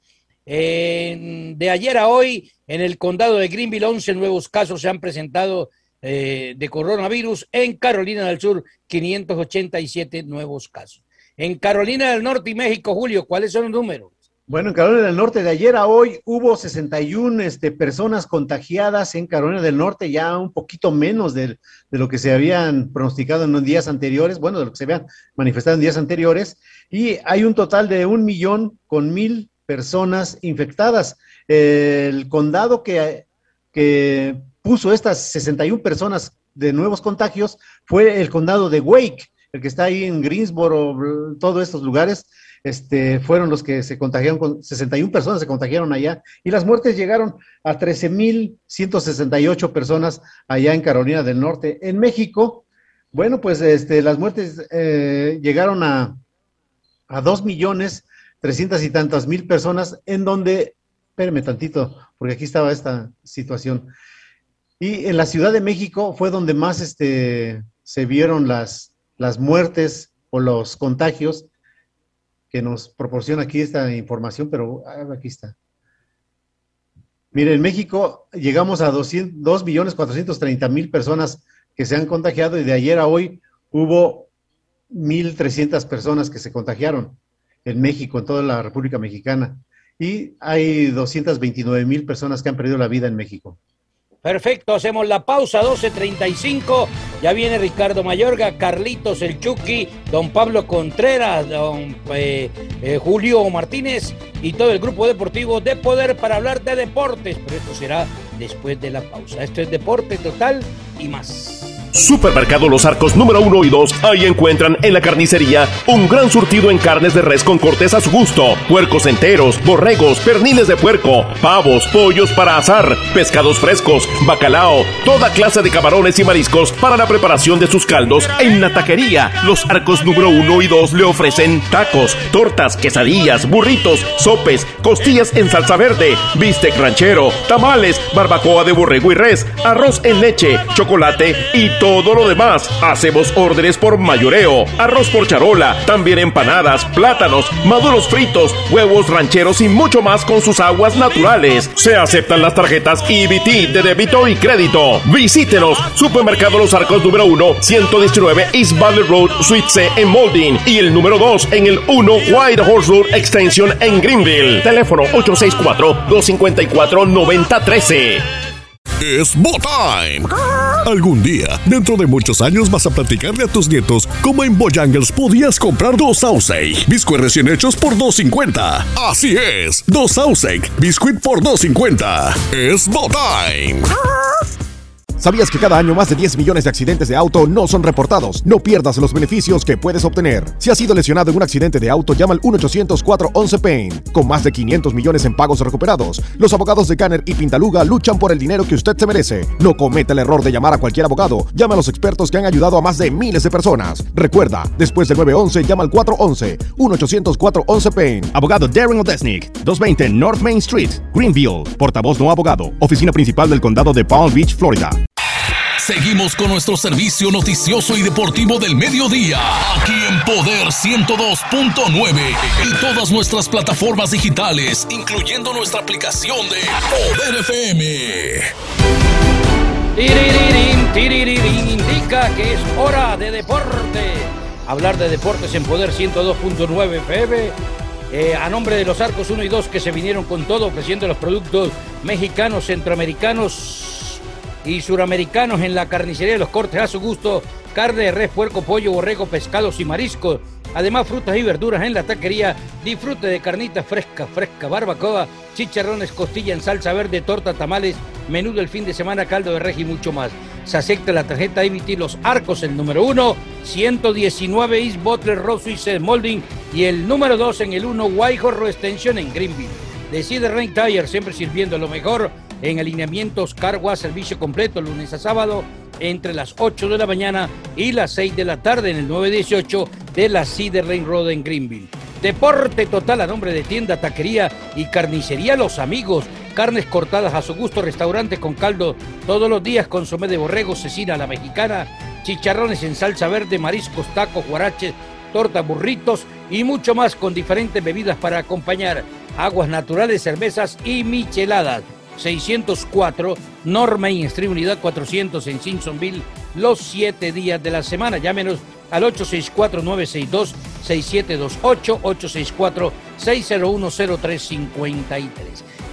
C: de ayer a hoy, en el condado de Greenville, 11 nuevos casos se han presentado eh, de coronavirus. En Carolina del Sur, 587 nuevos casos. En Carolina del Norte y México, Julio, ¿cuáles son los números?
D: Bueno, en Carolina del Norte de ayer a hoy hubo 61 este, personas contagiadas en Carolina del Norte, ya un poquito menos de, de, lo que se habían pronosticado en los días anteriores, bueno, de lo que se habían manifestado en días anteriores, y hay un total de un millón con mil personas infectadas. El condado que, que puso estas 61 personas de nuevos contagios fue el condado de Wake, el que está ahí en Greensboro, todos estos lugares, este, fueron los que se contagiaron, con 61 personas se contagiaron allá, y las muertes llegaron a 13.168 personas allá en Carolina del Norte. En México, bueno, pues este, las muertes eh, llegaron a, a 2 millones trescientas y tantas mil personas, en donde, espérame tantito, porque aquí estaba esta situación. Y en la Ciudad de México fue donde más este, se vieron las, las muertes o los contagios que nos proporciona aquí esta información, pero ah, aquí está. Mire, en México llegamos a 2 millones 430 mil personas que se han contagiado y de ayer a hoy hubo 1.300 personas que se contagiaron en México, en toda la República Mexicana. Y hay 229 mil personas que han perdido la vida en México.
C: Perfecto, hacemos la pausa, 12.35. Ya viene Ricardo Mayorga, Carlitos El Chucky, don Pablo Contreras, don eh, eh, Julio Martínez y todo el grupo deportivo de Poder para hablar de deportes. Pero esto será después de la pausa. Esto es Deporte Total y más.
G: Supermercado Los Arcos número 1 y 2. Ahí encuentran en la carnicería un gran surtido en carnes de res con cortes a su gusto, puercos enteros, borregos, perniles de puerco, pavos, pollos para asar, pescados frescos, bacalao, toda clase de camarones y mariscos para la preparación de sus caldos. En la taquería, Los Arcos número 1 y 2 le ofrecen tacos, tortas, quesadillas, burritos, sopes, costillas en salsa verde, bistec ranchero, tamales, barbacoa de borrego y res, arroz en leche, chocolate y todo lo demás. Hacemos órdenes por mayoreo, arroz por charola, también empanadas, plátanos, maduros fritos, huevos rancheros y mucho más con sus aguas naturales. Se aceptan las tarjetas EBT de débito y crédito. Visítenos, Supermercado Los Arcos número 1, 119 East Valley Road, Suite C en Molding y el número 2 en el 1 White Horse Road Extension en Greenville. Teléfono 864 254 9013. Es Botime. Algún día, dentro de muchos años, vas a platicarle a tus nietos cómo en Bojangles podías comprar dos Sausage, biscuits recién hechos por 2.50. Así es, dos Sausage, biscuit por 2.50. Es Botime.
H: ¿Sabías que cada año más de 10 millones de accidentes de auto no son reportados? No pierdas los beneficios que puedes obtener. Si has sido lesionado en un accidente de auto, llama al 1-800-411-PAIN. Con más de 500 millones en pagos recuperados, los abogados de Canner y Pintaluga luchan por el dinero que usted se merece. No cometa el error de llamar a cualquier abogado. Llama a los expertos que han ayudado a más de miles de personas. Recuerda, después del 911, llama al 411. 1-800-411-PAIN. Abogado Darren Odesnik. 220 North Main Street, Greenville. Portavoz no abogado. Oficina principal del condado de Palm Beach, Florida.
G: Seguimos con nuestro servicio noticioso y deportivo del mediodía, aquí en Poder 102.9 y todas nuestras plataformas digitales, incluyendo nuestra aplicación de Poder FM.
C: indica que es hora de deporte hablar de deportes en Poder 102.9 FM. Eh, a nombre de los Arcos 1 y 2 que se vinieron con todo, ofreciendo los productos mexicanos, centroamericanos y suramericanos en la carnicería de los cortes a su gusto, carne de res, puerco, pollo, borrego, pescados y mariscos. Además, frutas y verduras en la taquería. Disfrute de carnita fresca, fresca, barbacoa, chicharrones, costilla en salsa verde, torta, tamales, menú del fin de semana, caldo de res y mucho más. Se acepta la tarjeta IBT Los Arcos, el número 1, 119 East Butler Road Suisse Molding y el número 2 en el 1 Whitehorse Extension en Greenville. Decide Rain Tire, siempre sirviendo lo mejor en alineamientos, cargua, servicio completo lunes a sábado entre las 8 de la mañana y las 6 de la tarde en el 918 de la Cedar Lane Road en Greenville. Deporte total a nombre de tienda, taquería y carnicería Los Amigos. Carnes cortadas a su gusto, restaurante con caldo todos los días, consomé de borrego, cecina a la mexicana, chicharrones en salsa verde, mariscos, tacos, guaraches, tortas, burritos y mucho más con diferentes bebidas para acompañar. Aguas naturales, cervezas y micheladas. 604 North Main Street Unidad 400 en Simpsonville los siete días de la semana. Llámenos al 864-962-6728, 864-601-0353.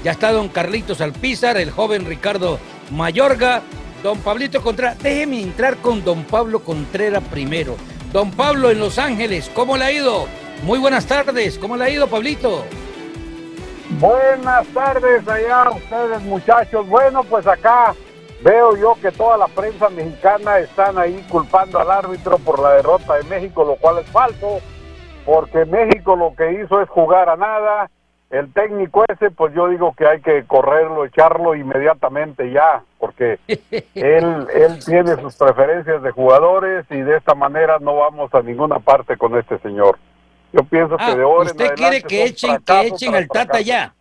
C: Ya está don Carlitos Alpizar, el joven Ricardo Mayorga, don Pablito Contreras. Déjeme entrar con don Pablo Contreras primero. Don Pablo en Los Ángeles, ¿cómo le ha ido? Muy buenas tardes, ¿cómo le ha ido, Pablito?
F: Buenas tardes allá ustedes muchachos. Bueno, pues acá veo yo que toda la prensa mexicana están ahí culpando al árbitro por la derrota de México, lo cual es falso, porque México lo que hizo es jugar a nada. El técnico ese, pues yo digo que hay que correrlo, echarlo inmediatamente ya, porque él, él tiene sus preferencias de jugadores y de esta manera no vamos a ninguna parte con este señor. Yo pienso que
C: Ah,
F: de ahora en
C: ¿Usted quiere
F: adelante
C: que echen, que echen al Tata ya?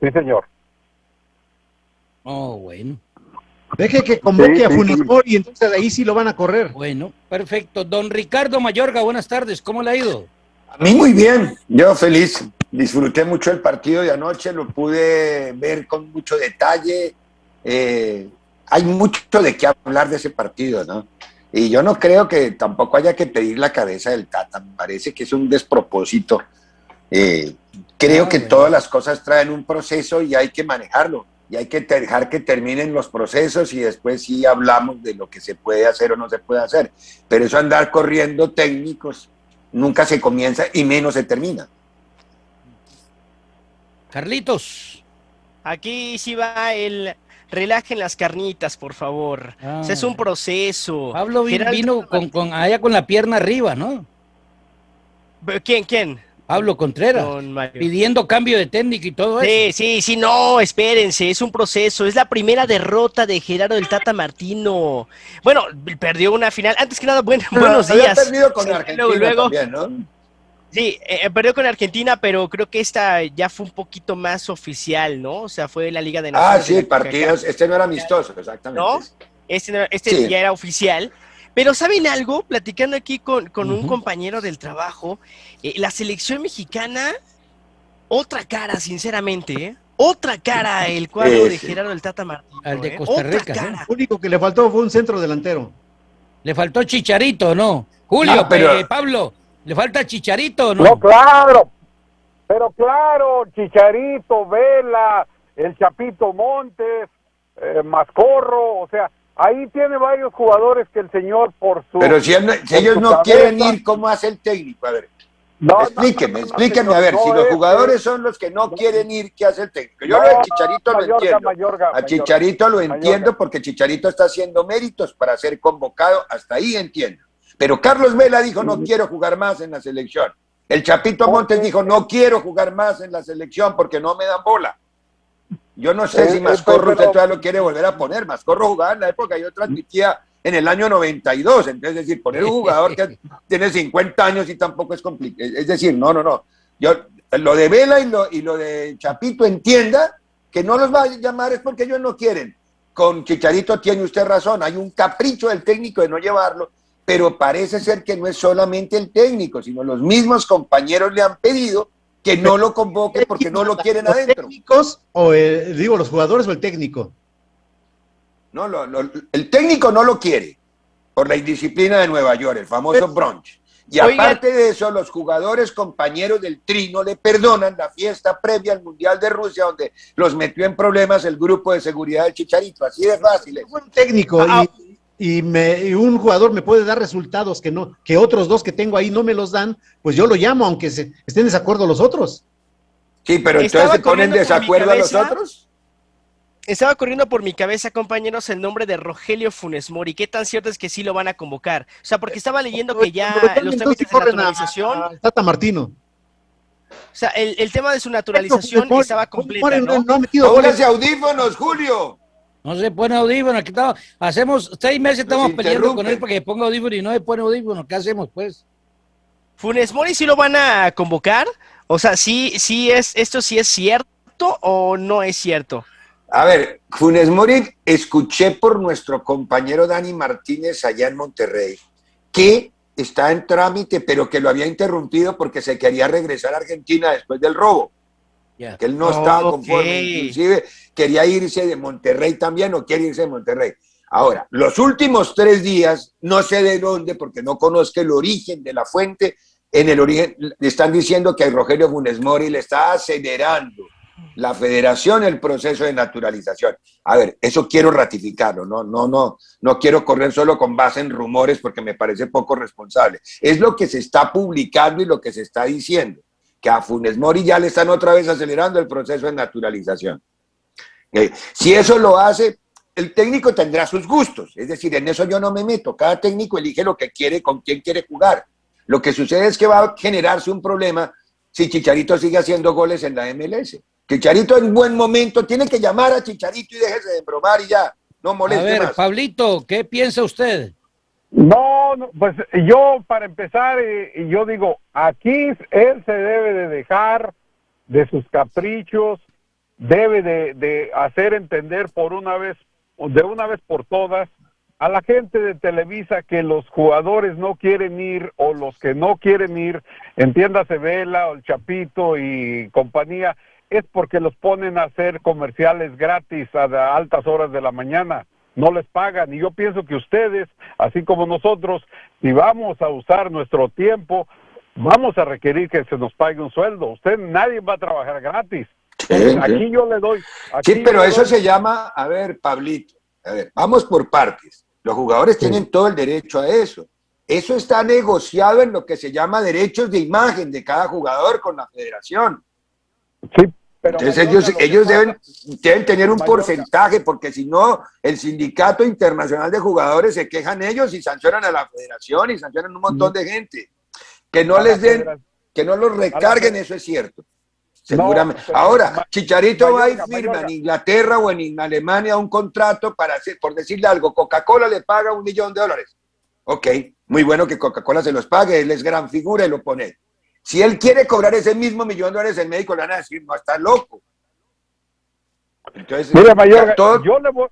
F: Sí, señor.
C: Oh, bueno.
D: Deje que convoque
F: Sí,
D: a
F: sí,
D: Funes
F: sí.
D: Mori y entonces ahí sí lo van a correr.
C: Bueno, perfecto. Don Ricardo Mayorga, buenas tardes. ¿Cómo le ha ido?
I: A mí muy bien, yo feliz. Disfruté mucho el partido de anoche, lo pude ver con mucho detalle. Eh, hay mucho de qué hablar de ese partido, ¿no? Y yo no creo que tampoco haya que pedir la cabeza del Tata. Me parece que es un despropósito. Eh, creo
C: Ah,
I: que todas las cosas traen un proceso y hay que manejarlo. Y hay que dejar que terminen los procesos y después sí hablamos de lo que se puede hacer o no se puede hacer. Pero eso andar corriendo técnicos nunca se comienza y menos se termina.
C: Carlitos.
J: Aquí sí va el relajen las carnitas, por favor.
C: Ah.
J: O sea, es un proceso.
C: Pablo
J: Geraldo-
C: vino con, con- allá con la pierna arriba, ¿no?
J: ¿Quién? ¿Quién?
C: Pablo Contreras, pidiendo cambio de técnico y todo eso.
J: Sí, sí, sí, no, espérense, es un proceso. Es la primera derrota de Gerardo del Tata Martino. Bueno, perdió una final. Antes que nada, buen- buenos
I: Había
J: días.
I: perdido con
J: Sí,
I: Argentina
J: luego- luego-
I: también, ¿no?
J: Sí, eh, perdió con Argentina, pero creo que esta ya fue un poquito más oficial, ¿no? O sea, fue la Liga de
I: Ah,
J: Naciones. de
I: sí, partidos. Este no era amistoso, exactamente.
J: ¿No? Este, no- este
I: Sí.
J: ya era oficial. Pero ¿saben algo? Platicando aquí con, con un compañero del trabajo, eh, la selección mexicana, otra cara, sinceramente, ¿eh? Otra cara el cuadro
I: Sí,
J: de. Gerardo del Tata Martino.
C: Al de
J: ¿eh?
C: Costa
J: Otra
C: Rica.
D: Lo único que le faltó fue un centro delantero.
C: Le faltó Chicharito, ¿no? Julio,
I: No, pero-
C: eh, Pablo, ¿le falta Chicharito, no?
F: No, claro. Pero claro, Chicharito, Vela, el Chapito Montes, eh, Mascorro, o sea, ahí tiene varios jugadores que el señor por su...
I: Pero si, no- ellos no
F: cabeza-
I: quieren ir, ¿cómo hace el técnico? A ver,
F: No,
I: explíqueme,
F: no, no,
I: explíqueme. A ver,
F: no,
I: si los
F: es-
I: jugadores son los que no quieren ir, ¿qué hace el técnico? Yo de Chicharito lo entiendo.
F: Mayorga,
I: A
F: Mayorga.
I: Chicharito lo
F: Mayorga.
I: entiendo porque Chicharito está haciendo méritos para ser convocado, hasta ahí entiendo. Pero Carlos Vela dijo, no quiero jugar más en la selección. El Chapito. Montes dijo, no quiero jugar más en la selección porque no me dan bola. Yo no sé
F: Eh,
I: si
F: eh,
I: Mascorro
F: pero-
I: usted todavía lo quiere volver a poner. Mascorro jugaba en la época, yo transmitía en el año 92. Entonces, es decir, poner un jugador que tiene 50 años y tampoco es complicado. Es decir, no, no, no. Yo, lo de Vela y lo, y lo de Chapito entienda que no los va a llamar es porque ellos no quieren. Con Chicharito tiene usted razón, hay un capricho del técnico de no llevarlo, pero parece ser que no es solamente el técnico, sino los mismos compañeros le han pedido que no lo convoque porque no lo quieren
D: ¿Los
I: adentro.
D: técnicos o el- digo los jugadores o el técnico?
I: No, lo- lo- el técnico no lo quiere. por la indisciplina de Nueva York, el famoso brunch. Y aparte de eso, los jugadores compañeros del Tri no le perdonan la fiesta previa al Mundial de Rusia, donde los metió en problemas el grupo de seguridad del Chicharito. Así de fácil. es.
D: Un técnico
J: Ah,
D: y, y me, y un jugador me puede dar resultados que no, que otros dos que tengo ahí no me los dan, pues yo lo llamo, aunque se, estén en desacuerdo los otros.
I: Sí, pero
J: Estaba
I: entonces se ponen
J: corriendo por mi
I: desacuerdo a los
J: cabeza.
I: otros.
J: Estaba corriendo por mi cabeza, compañeros, el nombre de Rogelio Funes Mori. ¿Qué tan cierto es que sí lo van a convocar? O sea, porque estaba leyendo que ya los trámites de
D: a-
J: naturalización,
D: a Tata Martino.
J: o sea, el, el tema de su naturalización
D: Funes
J: estaba
D: Mori
J: ¿no?
D: no ha metido.
I: Póngase audífonos, Julio.
C: No se pone audífono, aquí estamos, hacemos seis meses estamos peleando con él para que ponga audífono y no se pone audífono. ¿Qué hacemos, pues?
J: Funes Mori sí lo van a convocar. O sea, sí, sí es, esto sí es cierto o no es cierto.
I: A ver, Funes Mori, escuché por nuestro compañero Dani Martínez allá en Monterrey que está en trámite, pero que lo había interrumpido porque se quería regresar a Argentina después del robo, Que él no estaba
J: Ok.
I: conforme, inclusive quería irse de Monterrey también o quiere irse de Monterrey. Ahora, los últimos tres días, no sé de dónde, porque no conozco el origen de la fuente, en el origen le están diciendo que a Rogelio Funes Mori le está acelerando la federación el proceso de naturalización. A ver, eso quiero ratificarlo, no, no, no, no quiero correr solo con base en rumores porque me parece poco responsable. Es lo que se está publicando y lo que se está diciendo, que a Funes Mori ya le están otra vez acelerando el proceso de naturalización. Eh, si eso lo hace, el técnico tendrá sus gustos, es decir, en eso yo no me meto, cada técnico elige lo que quiere, con quién quiere jugar. Lo que sucede es que va a generarse un problema si Chicharito sigue haciendo goles en la MLS. Chicharito en buen momento tiene que llamar a Chicharito y déjese de bromar y ya, no
C: A
I: moleste
C: ver,
I: más.
C: Pablito, ¿qué piensa usted?
F: No, no, pues yo para empezar, eh, yo digo, aquí él se debe de dejar de sus caprichos, debe de, de hacer entender por una vez, de una vez por todas, a la gente de Televisa que los jugadores no quieren ir o los que no quieren ir, entiéndase Vela o el Chapito y compañía, es porque los ponen a hacer comerciales gratis a altas horas de la mañana. No les pagan. Y yo pienso que ustedes, así como nosotros, si vamos a usar nuestro tiempo, vamos a requerir que se nos pague un sueldo. Usted, nadie va a trabajar gratis.
I: Sí,
F: Aquí
I: sí.
F: yo le doy. aquí
I: Sí, pero eso
F: doy-
I: se llama, a ver, Pablito, a ver, vamos por partes. Los jugadores tienen todo el derecho a eso. Eso está negociado en lo que se llama derechos de imagen de cada jugador con la federación.
F: Sí, pero
I: Entonces ellos, ellos deben, deben tener un porcentaje, porque si no, el Sindicato Internacional de Jugadores se quejan ellos y sancionan a la federación y sancionan a un montón de gente. Que no les den, que no los recarguen, eso es cierto. Seguramente. Ahora, Chicharito va y firma en Inglaterra o en Alemania un contrato para hacer, por decirle algo, Coca-Cola le paga un millón de dólares. Ok, muy bueno que Coca-Cola se los pague, él es gran figura y lo pone. Si él quiere cobrar ese mismo millón de dólares, el médico le van a decir, no, está loco. Entonces,
F: Mira,
I: todo-
F: yo le voy,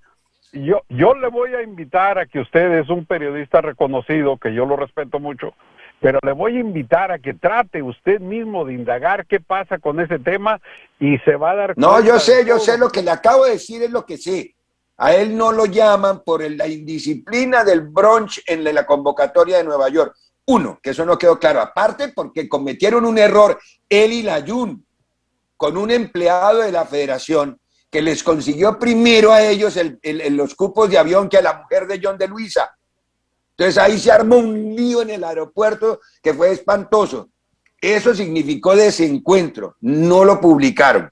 F: yo, yo le voy a invitar a que usted es un periodista reconocido, que yo lo respeto mucho, pero le voy a invitar a que trate usted mismo de indagar qué pasa con ese tema y se va a dar
I: No,
F: cuenta
I: yo
F: de
I: sé, yo sé, lo que le acabo de decir es lo que sé. A él no lo llaman por la indisciplina del brunch en la convocatoria de Nueva York. Uno, que eso no quedó claro. Aparte, porque cometieron un error, él y la Jun, con un empleado de la federación que les consiguió primero a ellos el- el- los cupos de avión que a la mujer de John de Luisa. Entonces ahí se armó un lío en el aeropuerto que fue espantoso. Eso significó desencuentro. No lo publicaron.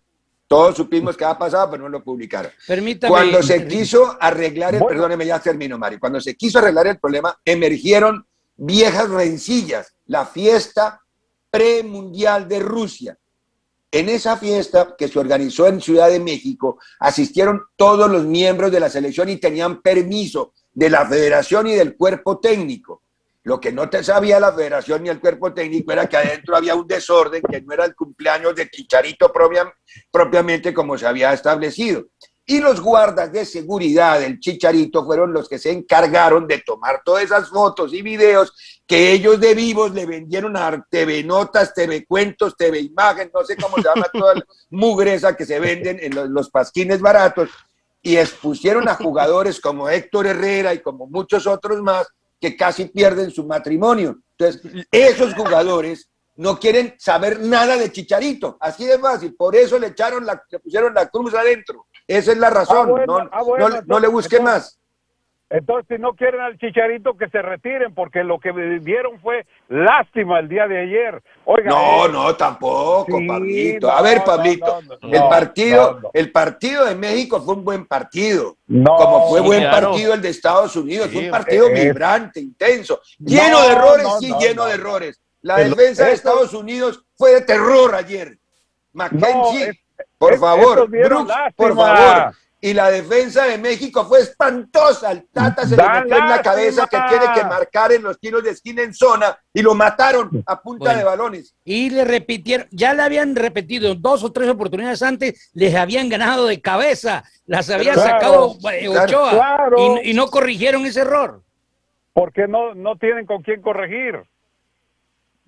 I: Todos supimos qué ha pasado, pero no lo publicaron.
C: Permítame.
I: Cuando se quiso arreglar el,
F: Bueno.
I: perdóneme, ya termino, Mari. Cuando se quiso arreglar el problema, emergieron viejas rencillas. La fiesta premundial de Rusia. En esa fiesta que se organizó en Ciudad de México, asistieron todos los miembros de la selección y tenían permiso de la federación y del cuerpo técnico. Lo que no te sabía la federación ni el cuerpo técnico era que adentro había un desorden que no era el cumpleaños de Chicharito propia- propiamente como se había establecido. Y los guardas de seguridad del Chicharito fueron los que se encargaron de tomar todas esas fotos y videos que ellos de vivos le vendieron a TV Notas, TV Cuentos, TV Imagen, no sé cómo se llama toda la mugresa que se venden en los, los pasquines baratos, y expusieron a jugadores como Héctor Herrera y como muchos otros más que casi pierden su matrimonio. Entonces, esos jugadores no quieren saber nada de Chicharito, así de fácil, por eso le echaron la, le pusieron la cruz adentro. Esa es la razón,
F: Ah, bueno,
I: no,
F: ah, bueno,
I: no- no le busque
F: entonces-
I: más.
F: Entonces, si no quieren al Chicharito, que se retiren, porque lo que vieron fue lástima el día de ayer. Oiga,
I: No,
F: eh,
I: no, tampoco,
F: Sí,
I: Pablito. A ver, Pablito, el partido, el partido de México fue un buen partido. Como fue
J: sí,
I: buen
J: claro.
I: partido el de Estados Unidos, fue un partido vibrante, intenso, lleno de errores, sí,
F: no,
I: lleno
F: no.
I: de errores. La defensa de Estados Unidos fue de terror ayer. Mackenzie, por favor, Brooks, por favor. Y la defensa de México fue espantosa. El Tata se le metió en la cabeza que tiene que marcar en los tiros de esquina en zona y lo mataron a punta
C: Bueno.
I: de balones.
C: Y le repitieron, ya le habían repetido dos o tres oportunidades antes, les habían ganado de cabeza, las había
F: Claro,
C: sacado eh,
I: claro,
C: Ochoa
F: claro.
C: y, y no corrigieron ese error.
F: porque no, no tienen con quién corregir.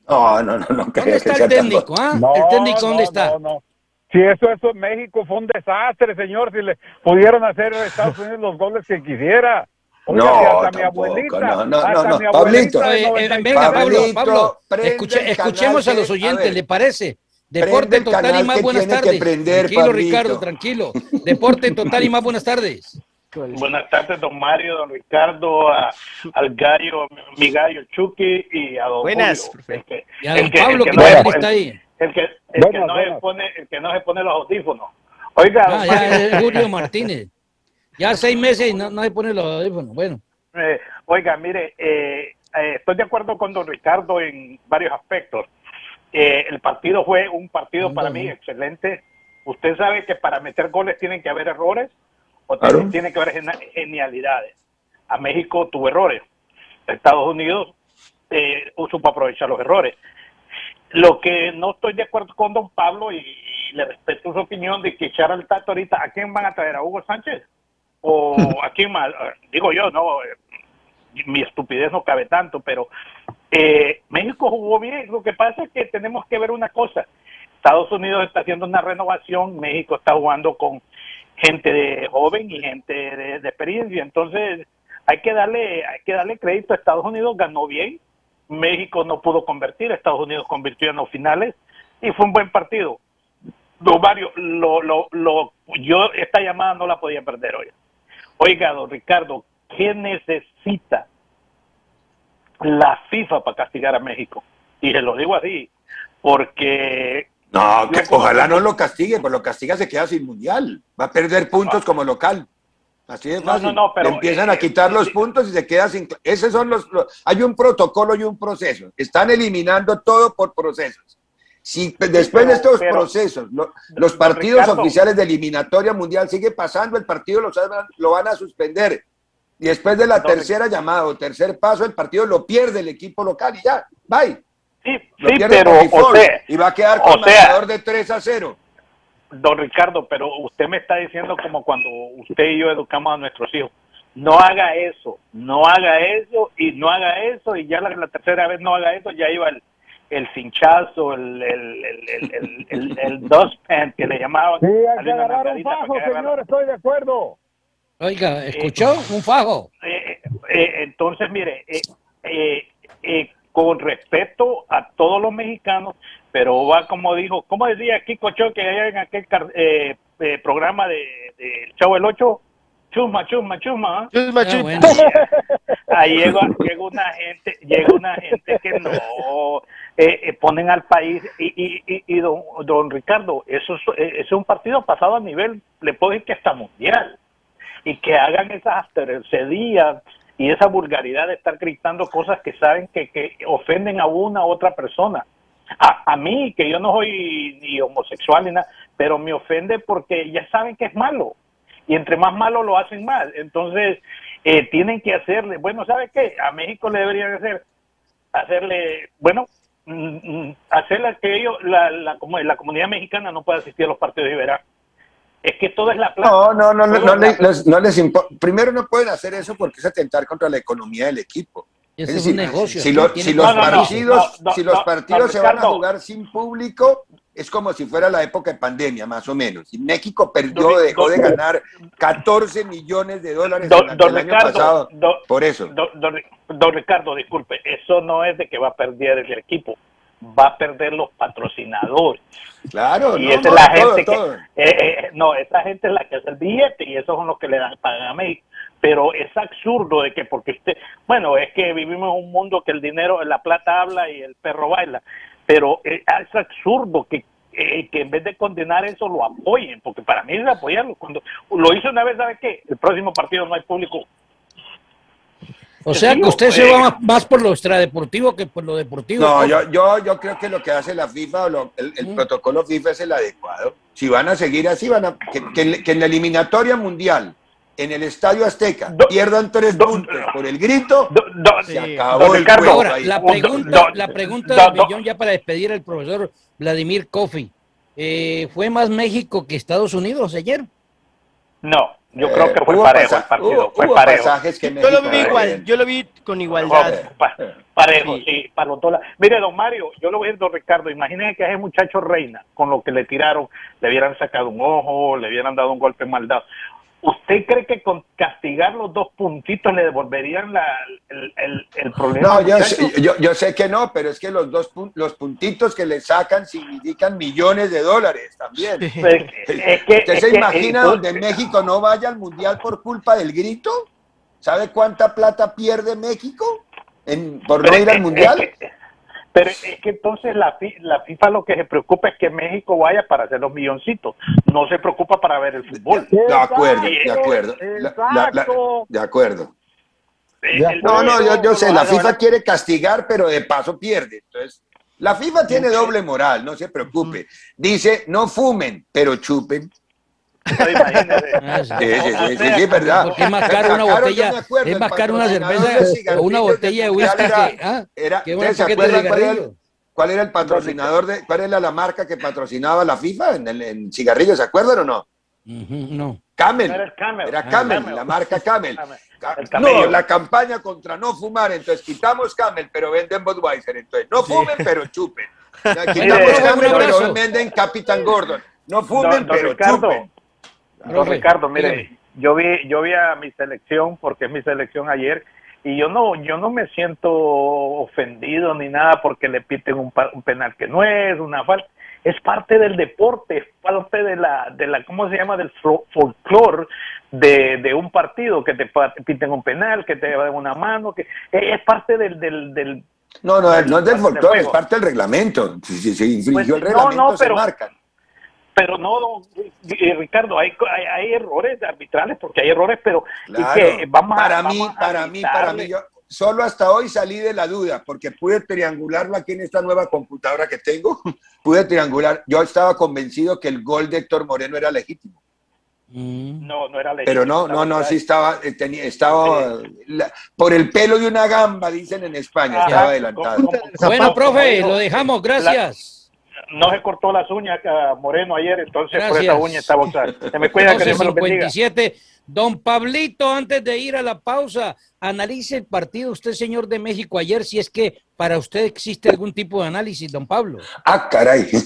I: No, no, no, no.
C: ¿Dónde está el técnico? ah?
F: No,
C: ¿El técnico dónde
F: no,
C: está?
F: no, no. Si eso, eso en México fue un desastre, señor, si le pudieron hacer a Estados Unidos los goles que quisiera. Oiga,
I: No,
F: si hasta mi
I: tampoco,
F: abuelita,
I: no, no,
F: hasta
I: no, no.
F: mi abuelita
I: Pablito.
C: Eh,
F: 95
C: venga, Pablo, Pablo, escuche-
I: el
C: escuchemos a los
I: a
C: oyentes,
I: ver.
C: ¿le parece? Deporte
I: el
C: total y más buenas tardes.
I: prender,
C: tranquilo,
I: Pablito.
C: Ricardo, tranquilo. Deporte total y más buenas tardes.
K: Buenas tardes, don Mario, don Ricardo, a- al gallo, mi gallo Chucky y a don
J: Buenas,
K: Julio. El que,
C: Y a
K: el
C: don
K: que-
C: Pablo,
K: el
C: que
K: no
C: está ahí.
K: El que, el que no se
F: buenas.
K: pone, el que no se pone los audífonos. Oiga,
C: Ah, ya es Julio Martínez. Ya seis meses y no, no se pone los audífonos. Bueno,
K: eh, oiga, mire, eh, eh, estoy de acuerdo con don Ricardo en varios aspectos. Eh, el partido fue un partido para mí excelente. Usted sabe que para meter goles tienen que haber errores o
I: Claro.
K: tiene, que haber genialidades. A México tuvo errores. Estados Unidos eh, supo aprovechar los errores. Lo que no estoy de acuerdo con don Pablo y, y le respeto su opinión de que echar al Tato ahorita, ¿a quién van a traer? ¿A Hugo Sánchez? ¿O a quién más? Eh, Digo yo, no, eh, mi estupidez no cabe tanto, pero eh, México jugó bien. Lo que pasa es que tenemos que ver una cosa. Estados Unidos está haciendo una renovación, México está jugando con gente de joven y gente de, de experiencia. Entonces, hay que darle, hay que darle crédito. Estados Unidos ganó bien, México no pudo convertir, Estados Unidos convirtió en los finales y fue un buen partido. Don Mario, lo, lo, lo, yo esta llamada no la podía perder hoy. Oiga, don Ricardo, ¿qué necesita la FIFA para castigar a México? Y se lo digo así, porque
I: No, que ojalá no lo castigue, pues lo castiga se queda sin mundial. Va a perder puntos como local. Así de
K: No,
I: fácil.
K: no, no, pero,
I: Le empiezan
K: eh,
I: a quitar los
K: sí.
I: puntos y se queda sin. Esos son los, los- Hay un protocolo y un proceso. Están eliminando todo por procesos. Si pues, después de estos
K: pero-
I: procesos, lo- los partidos
K: Ricardo.
I: oficiales de eliminatoria mundial sigue pasando, el partido lo, lo van a suspender. Y después de la tercera llamada o tercer paso, el partido lo pierde el equipo local y ya, bye.
K: sí,
I: Lo
K: sí, pero, o sea,
I: y va a quedar
K: o
I: con
K: sea-
I: marcador de 3 a 0.
K: Don Ricardo, pero usted me está diciendo como cuando usted y yo educamos a nuestros hijos. No haga eso, no haga eso y no haga eso y ya la, la tercera vez no haga eso, ya iba el, el cinchazo, el, el, el, el, el, el- el dustpan que le llamaban.
F: Sí, hay que agarrar un fajo, señor, estoy de acuerdo.
C: oiga, ¿escuchó? Un fajo.
K: Eh, eh, entonces, mire, eh, eh, eh, con respeto a todos los mexicanos, va como dijo, ¿cómo decía Kiko Cho que allá en aquel car- eh, eh, programa de, de El Chavo el Ocho? Chuma, chuma, chuma. ¿ah?
J: Chusma,
C: Ah, bueno.
K: Ahí llega, llega una gente, llega una gente que no eh, eh, ponen al país y, y, y, y don, don Ricardo, eso es, eh, eso es un partido pasado a nivel, le puedo decir que hasta mundial y que hagan esas aspercedías y esa vulgaridad de estar gritando cosas que saben que, que ofenden a una u otra persona. A, a mí, que yo no soy ni homosexual ni nada, pero me ofende porque ya saben que es malo. Y entre más malo lo hacen más. Entonces, eh, tienen que hacerle, bueno, ¿sabe qué? A México le deberían hacer, hacerle, bueno, mm, mm, hacerle que ellos, la, la, como la comunidad mexicana no pueda asistir a los partidos de verano. Es que todo es la plata.
I: No, no, no, no, no, les, no les Primero no pueden hacer eso porque es atentar contra la economía del equipo. Es decir,
C: negocio.
I: si, lo- los
K: No, no, no,
I: partidos,
K: no,
I: si los
K: no,
I: partidos
K: no,
I: se van a jugar sin público, es como si fuera la época de pandemia, más o menos. Y México perdió, dejó de ganar 14 millones de dólares
K: Don,
I: el año
K: Ricardo,
I: pasado.
K: don-
I: Por eso.
K: don- don- don Ricardo, disculpe, eso no es de que va a perder el equipo, va a perder los patrocinadores.
I: Claro,
K: y
I: no,
K: esa
I: no,
K: es la
I: todo,
K: gente
I: todo.
K: que, eh, eh, no, esa gente es la que hace el billete y esos son los que le dan pagan a México. Pero es absurdo de que porque usted, bueno, es que vivimos en un mundo que el dinero, la plata habla y el perro baila, pero eh, es absurdo que eh, que en vez de condenar eso lo apoyen, porque para mí es apoyarlo. Cuando lo hizo una vez, ¿sabe qué? El próximo partido no hay público.
C: O sea que usted se va más, más por lo extradeportivo que por lo deportivo.
I: No, yo, yo, yo creo que lo que hace la FIFA, o lo- el, el protocolo FIFA es el adecuado. Si van a seguir así, van a, que, que- que en la eliminatoria mundial, en el Estadio Azteca, pierdan tres puntos por el grito, se acabó el juego
C: Ahora,
I: ahí.
C: la
K: Do-
C: pregunta,
K: do-
C: la pregunta
K: do-
C: del
K: do-
C: millón ya para despedir al profesor Vladimir Kofi. Eh, ¿Fue más México que Estados Unidos ayer?
K: No, yo
I: Eh,
K: creo que fue parejo el partido.
I: hubo-
K: fue
I: hubo
K: parejo.
I: pasajes que
J: Yo lo vi igual, yo lo vi con igualdad.
K: Pa- parejo, sí, para los. Mire, don Mario, yo lo voy a decir, don Ricardo, imagínese que a ese muchacho Reina, con lo que le tiraron, le hubieran sacado un ojo, le hubieran dado un golpe mal dado. ¿Usted cree que con castigar los dos puntitos le devolverían la, el, el, el problema?
I: No, yo sé, yo, yo sé que no, pero es que los dos pun- los puntitos que le sacan significan millones de dólares también.
K: Es que- es que-
I: ¿Usted
K: es
I: se
K: que-
I: imagina
K: entonces-
I: donde México no vaya al mundial por culpa del grito? ¿Sabe cuánta plata pierde México en, por no ir al mundial?
K: es que- pero es que entonces la, la FIFA lo que se preocupa es que México vaya para hacer los milloncitos, no se preocupa para ver el fútbol.
I: De acuerdo, de acuerdo. La- la- la-
K: exacto.
I: de acuerdo.
K: El-
I: No, no, yo, yo sé, la FIFA quiere castigar, pero de paso pierde. Entonces, la FIFA tiene doble moral, no se preocupe. Dice, no fumen, pero chupen.
C: Ah, sí.
I: Sí, sí, sí, sí, sí, verdad.
C: Porque es más caro una botella, es más caro una cerveza o una botella de whisky que, ah,
I: era-
C: que un
I: ¿ustedes se
C: paquete de
I: acuerdan cuál era, el,
C: cigarrillos.
I: cuál era el patrocinador de, cuál era la marca que patrocinaba la FIFA en, el- en cigarrillos? ¿Se acuerdan o no?
C: No.
I: Camel.
K: Era el Camel.
I: Era
K: Ah,
I: Camel, la marca Camel.
K: Camel.
I: No, la campaña contra no fumar, entonces quitamos Camel, pero venden Budweiser, entonces no fumen, pero chupen. Quitamos Camel, pero venden Capitán Gordon. No fumen,
K: Don- don
I: pero
K: Ricardo,
I: chupen.
K: Don
C: Profe,
K: Ricardo, mire,
C: dígame.
K: yo vi, yo vi a mi selección porque es mi selección ayer y yo no, yo no me siento ofendido ni nada porque le piten un, penal que no es una falta. Es parte del deporte, es parte de la, de la, ¿cómo se llama? Del fol- folclore de, de un partido que te piten un penal, que te den una mano, que es parte del, del, del
I: No, no, no es del
K: de
I: folclore, es parte del reglamento. Si, si infringió el
K: Pues, no,
I: reglamento,
K: no,
I: se
K: pero-
I: marcan.
K: Pero no, don- Ricardo, hay, hay, hay errores arbitrales porque hay errores, pero
I: Claro.
K: que vamos a,
I: para mí,
K: vamos a
I: para mí, para mí, yo solo hasta hoy salí de la duda, porque pude triangularlo aquí en esta nueva computadora que tengo. pude triangular. Yo estaba convencido que el gol de Héctor Moreno era legítimo.
C: Mm.
K: No, no era
I: Pero no,
K: legítimo,
I: no, no, sí estaba, eh, tenía, estaba la- por el pelo de una gamba, dicen en España, estaba adelantado.
C: Bueno, profe, lo dejamos, gracias.
K: No se cortó las uñas a Moreno ayer, entonces por
C: Gracias.
K: esa uña está boxada. Se me cuida que Dios me lo bendiga.
C: 12.57. Don Pablito, antes de ir a la pausa, analice el partido usted, señor de México, ayer, si es que para usted existe algún tipo de análisis, don Pablo.
I: Ah, caray.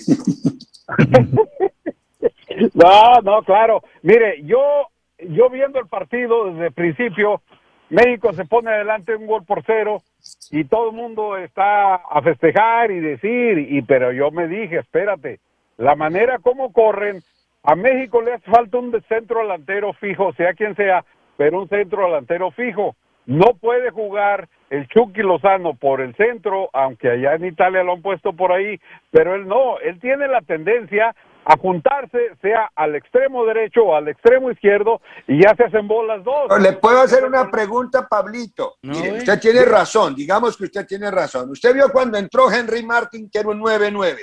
F: No, no, claro. Mire, yo, yo viendo el partido desde el principio, México se pone adelante un gol por cero y todo el mundo está a festejar y decir, y pero yo me dije, espérate, la manera como corren, a México le hace falta un centro delantero fijo, sea quien sea, pero un centro delantero fijo. No puede jugar el Chucky Lozano por el centro, aunque allá en Italia lo han puesto por ahí, pero él no, él tiene la tendencia a juntarse, sea al extremo derecho o al extremo izquierdo, y ya se hacen bolas dos.
I: Le puedo hacer una pregunta, Pablito.
C: No,
I: Mire,
C: eh.
I: usted tiene razón, digamos que usted tiene razón. Usted vio cuando entró Henry Martin, que era un 9-9,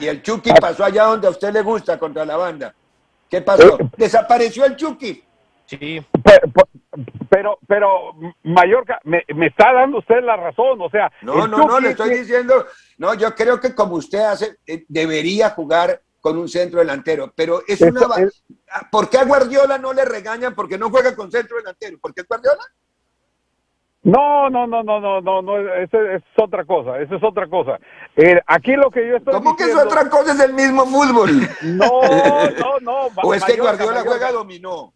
I: y el Chucky pasó allá donde a usted le gusta contra la banda. ¿Qué pasó? Desapareció el Chucky.
J: Sí.
F: Pero, pero, pero Mallorca, me, me está dando usted la razón, o sea,
I: No, no, no, le estoy
F: que-
I: diciendo, no, yo creo que como usted hace, eh, debería jugar con un centro delantero, pero es una...
F: es-
I: ¿Por qué a Guardiola no le regañan porque no juega con centro delantero? ¿Por qué Guardiola?
F: No, no, no, no, no, no, no, eso es otra cosa, eso es otra cosa. Eh, aquí lo que yo estoy
I: ¿Cómo que es otra cosa? Es el mismo fútbol.
F: No, no, no.
I: ¿O es que
F: Mallorca,
I: Guardiola
F: Mallorca.
I: juega dominó?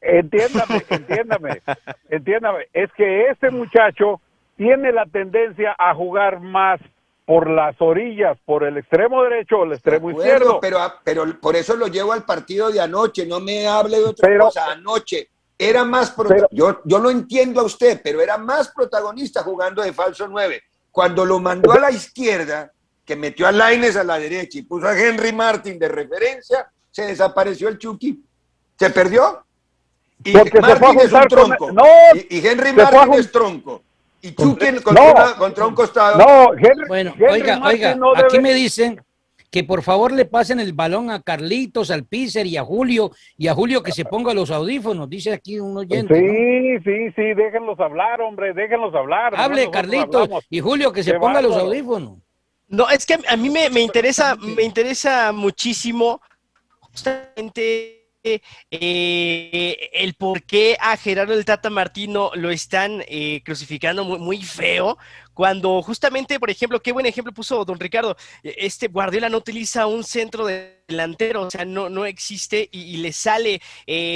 F: Entiéndame, entiéndame, entiéndame. Es que este muchacho tiene la tendencia a jugar más por las orillas, por el extremo derecho o el extremo
I: Acuerdo,
F: izquierdo.
I: pero, pero por eso lo llevo al partido de anoche, no me hable de otra
F: Pero-
I: cosa. Anoche era más
F: Pero-
I: yo, yo lo entiendo a usted, pero era más protagonista jugando de falso 9. Cuando lo mandó a la izquierda, que metió a Laines a la derecha y puso a Henry Martin de referencia, se desapareció el Chucky. ¿Se perdió? Y
F: Porque se fue a
I: Martin es un
F: con-
I: tronco.
F: no,
I: y, Henry
F: se fue a
I: Martin es tronco. Y Chucky contra,
F: No.
I: una- contra un costado.
F: No, Henry,
C: Bueno,
F: Henry
C: oiga,
F: Martin
C: oiga,
F: no
C: aquí me dicen que por favor le pasen el balón a Carlitos, al Pícer y a Julio, y a Julio que se ponga los audífonos, dice aquí un oyente. ¿no?
F: Sí, sí, sí, déjenlos hablar, hombre, déjenlos hablar.
C: Hable, Carlitos,
F: hablamos.
C: y Julio que se
F: Qué
C: ponga los audífonos.
J: No, es que a- a mí me, me interesa, me interesa muchísimo justamente eh, el por qué a Gerardo el Tata Martino lo están eh, crucificando muy, feo, cuando justamente, por ejemplo, qué buen ejemplo puso don Ricardo, eh, este Guardiola no utiliza un centro de delantero, o sea, no, no existe y, le sale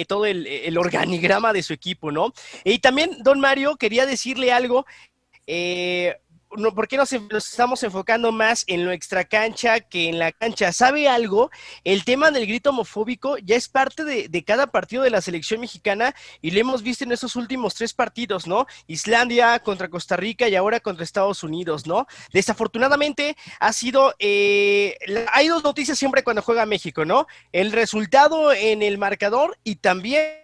J: todo el, el organigrama de su equipo, ¿no? Y también, don Mario, quería decirle algo. Eh, no, ¿Por qué nos, estamos enfocando más en lo extracancha que en la cancha? ¿Sabe algo? El tema del grito homofóbico ya es parte de, cada partido de la selección mexicana y lo hemos visto en estos últimos tres partidos, ¿no? Islandia contra Costa Rica y ahora contra Estados Unidos, ¿no? Desafortunadamente ha sido, eh, hay dos noticias siempre cuando juega México, ¿no? El resultado en el marcador y también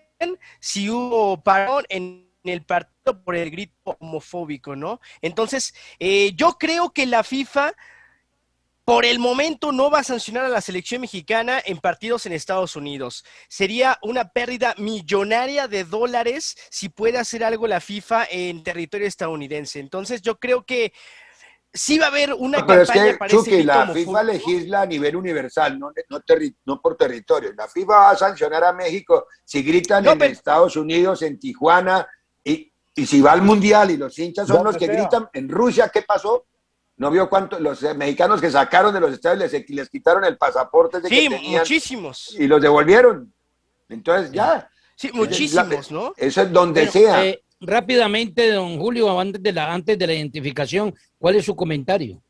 J: si hubo parón en el partido por el grito homofóbico, ¿no? Entonces, eh, yo creo que la FIFA por el momento no va a sancionar a la selección mexicana en partidos en Estados Unidos. Sería una pérdida millonaria de dólares si puede hacer algo la FIFA en territorio estadounidense. Entonces, yo creo que sí va a haber una
I: No, pero es
J: campaña
I: que,
J: para ese
I: Chucky, la
J: homofóbico.
I: FIFA legisla a nivel universal, no, no, terri- no por territorio. La FIFA va a sancionar a México si gritan
J: No,
I: en
J: pero-
I: Estados Unidos, en Tijuana, y, si va al Mundial y los hinchas son los que
F: sea.
I: gritan. En Rusia, ¿qué pasó? ¿No vio cuánto? Los mexicanos que sacaron de los estadios les, les quitaron el pasaporte de
J: Sí,
I: que tenían
J: muchísimos.
I: y los devolvieron. Entonces, ya.
J: Sí, muchísimos, ¿no?
I: Eso es donde sea.
C: eh, rápidamente, don Julio, antes de, la, antes de la identificación, ¿cuál es su comentario?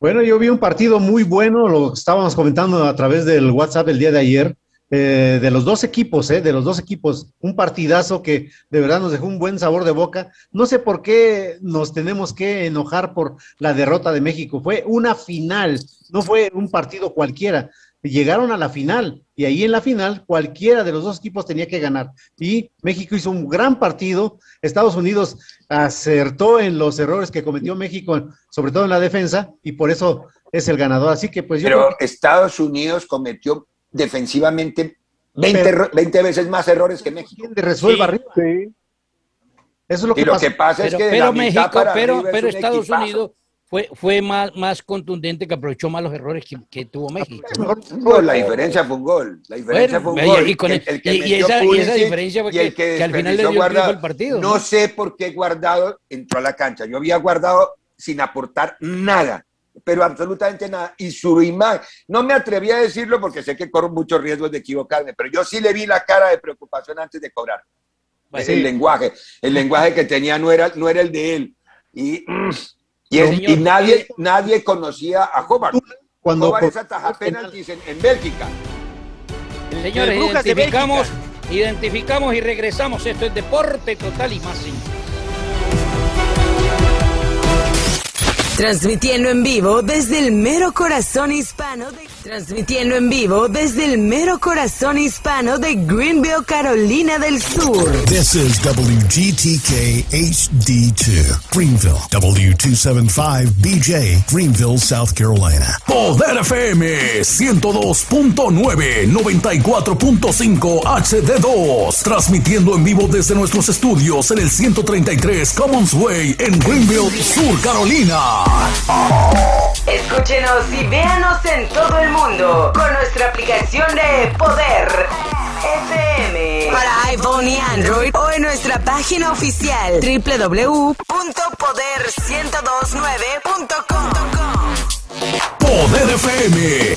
D: Bueno, yo vi un partido muy bueno, lo estábamos comentando a través del WhatsApp el día de ayer, eh, de los dos equipos, eh, de los dos equipos, un partidazo que de verdad nos dejó un buen sabor de boca. No sé por qué nos tenemos que enojar por la derrota de México, fue una final, no fue un partido cualquiera. Llegaron a la final y ahí en la final cualquiera de los dos equipos tenía que ganar. Y México hizo un gran partido, Estados Unidos acertó en los errores que cometió México, sobre todo en la defensa, y por eso es el ganador. Así que pues yo
I: Pero Estados Unidos cometió defensivamente 20,
D: Pero-
I: erro- 20 veces más errores que México.
D: quien resuelva
C: Sí.
D: arriba.
F: Sí.
D: Eso es lo
I: Y
D: que
I: lo
D: pasa.
I: que pasa es
C: Pero,
I: que de
C: pero
I: la mitad
C: México,
I: para
C: pero,
I: arriba es
C: pero
I: un
C: Estados
I: equipazo.
C: Unidos fue, fue más, más contundente que aprovechó más los errores que, que tuvo México. ¿no?
I: La diferencia fue un gol. La diferencia
C: Bueno,
I: fue un gol.
C: y con el-
I: El- el que
C: y- y
I: metió
C: esa- y diferencia fue
I: y el
C: que- que al final le dio el
I: Guardado.
C: partido,
I: No
C: ¿no?
I: sé por qué Guardado entró a la cancha. Yo había Guardado sin aportar nada, pero absolutamente nada. Y su imagen, no me atreví a decirlo porque sé que corro muchos riesgos de equivocarme, pero yo sí le vi la cara de preocupación antes de cobrar.
C: Pues
I: el
C: sí.
I: lenguaje, el lenguaje que tenía no era, no era el de él. Y, y, es-
C: Señor,
I: y nadie, nadie conocía a Hobart.
D: Cuando
I: Hobart es ataja penaltis en, en Bélgica.
C: Señores, identificamos, identificamos y regresamos. Esto es Deporte Total y más. sin-
L: Transmitiendo en vivo desde el mero corazón hispano de... Transmitiendo en vivo desde el mero corazón hispano de Greenville, Carolina del Sur.
M: This is WGTK HD2, Greenville, W275BJ, Greenville, South Carolina.
B: Poder FM 102.9, 94.5 HD2. Transmitiendo en vivo desde nuestros estudios en el 133 Commons Way en Greenville, Sur Carolina.
L: Escúchenos y véanos en todo el mundo con nuestra aplicación de Poder. FM para iPhone y Android o en nuestra página oficial www.poder1029.com.
B: Poder FM.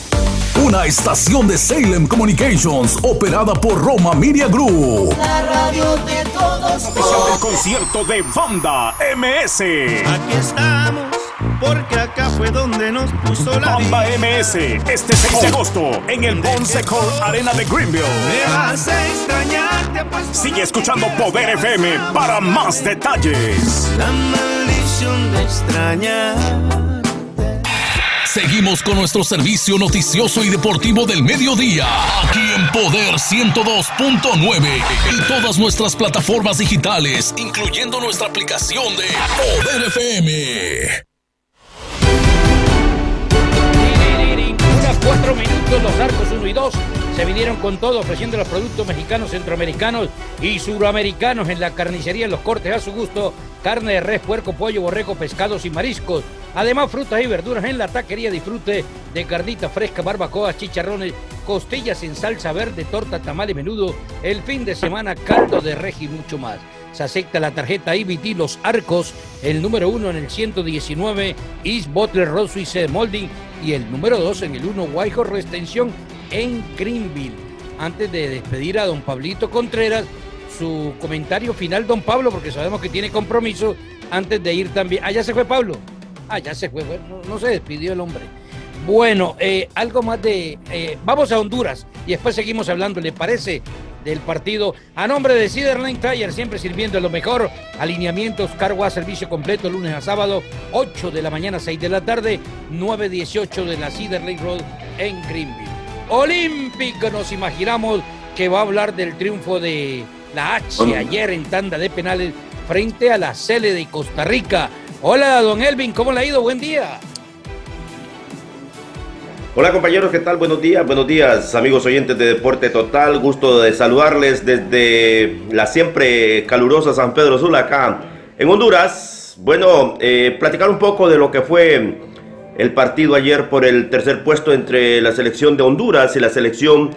B: Una estación de Salem Communications operada por Roma Media Group.
N: La radio de todos.
O: Especial del concierto de Banda MS.
N: Aquí estamos, porque acá fue donde nos puso la
O: Banda MS, este 6 de agosto en el Ponce Court Arena de Greenville.
N: Me vas a extrañar, te apuesto.
O: Sigue escuchando Poder FM para más detalles.
N: La maldición de extrañar.
B: Seguimos con nuestro servicio noticioso y deportivo del mediodía, aquí en Poder 102.9 y todas nuestras plataformas digitales, incluyendo nuestra aplicación de Poder FM.
C: Cuatro minutos, los arcos 1 y 2 se vinieron con todo ofreciendo los productos mexicanos, centroamericanos y suramericanos en la carnicería, en los cortes a su gusto, carne de res, puerco, pollo, borrego, pescados y mariscos. Además, frutas y verduras en la taquería. Disfrute de carnita fresca, barbacoa, chicharrones, costillas en salsa verde, torta, tamal y menudo. El fin de semana, caldo de res y mucho más. Se acepta la tarjeta IBT Los Arcos, el número uno en el 119 East Butler Road Suisse Molding y el número dos en el 1 Whitehorse Restención en Greenville. Antes de despedir a don Pablito Contreras, su comentario final, don Pablo, porque sabemos que tiene compromiso antes de ir también. Ah, ya se fue Pablo. Ah, ya se fue, bueno, no, no se despidió el hombre. Bueno, eh, algo más de... eh, vamos a Honduras y después seguimos hablando, ¿le parece? Del partido. A nombre de Ciderline Tire, siempre sirviendo lo mejor. Alineamientos, cargo a servicio completo, lunes a sábado, 8 de la mañana, 6 de la tarde, 9.18 de la Ciderline Road en Greenville. Olímpico, nos imaginamos que va a hablar del triunfo de la H ayer en tanda de penales frente a la Cele de Costa Rica. Hola, don Elvin, ¿cómo le ha ido? Buen día.
P: Hola compañeros, ¿qué tal? Buenos días, buenos días amigos oyentes de Deporte Total, gusto de saludarles desde la siempre calurosa San Pedro Sula acá en Honduras. Bueno, eh, platicar un poco de lo que fue el partido ayer por el tercer puesto entre la selección de Honduras y la selección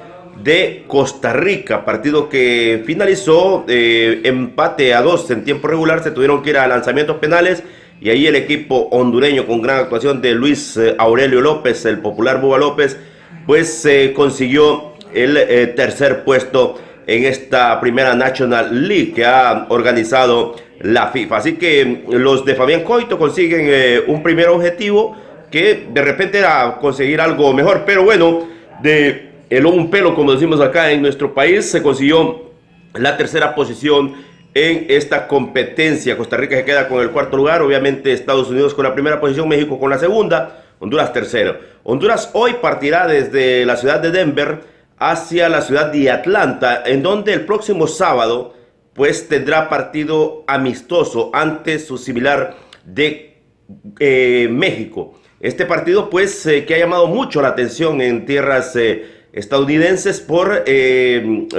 P: de Costa Rica, partido que finalizó eh, empate a dos en tiempo regular, se tuvieron que ir a lanzamientos penales y ahí el equipo hondureño con gran actuación de Luis eh, Aurelio López, el popular Buba López, pues eh, consiguió el eh, tercer puesto en esta primera National League que ha organizado la FIFA. Así que los de Fabián Coito consiguen eh, un primer objetivo que de repente era conseguir algo mejor, pero bueno, de el un pelo, como decimos acá en nuestro país, se consiguió la tercera posición en esta competencia. Costa Rica se queda con el cuarto lugar, obviamente Estados Unidos con la primera posición, México con la segunda, Honduras tercero. Honduras hoy partirá desde la ciudad de Denver hacia la ciudad de Atlanta, en donde el próximo sábado pues tendrá partido amistoso ante su similar de eh, México. Este partido pues eh, que ha llamado mucho la atención en tierras eh, estadounidenses por,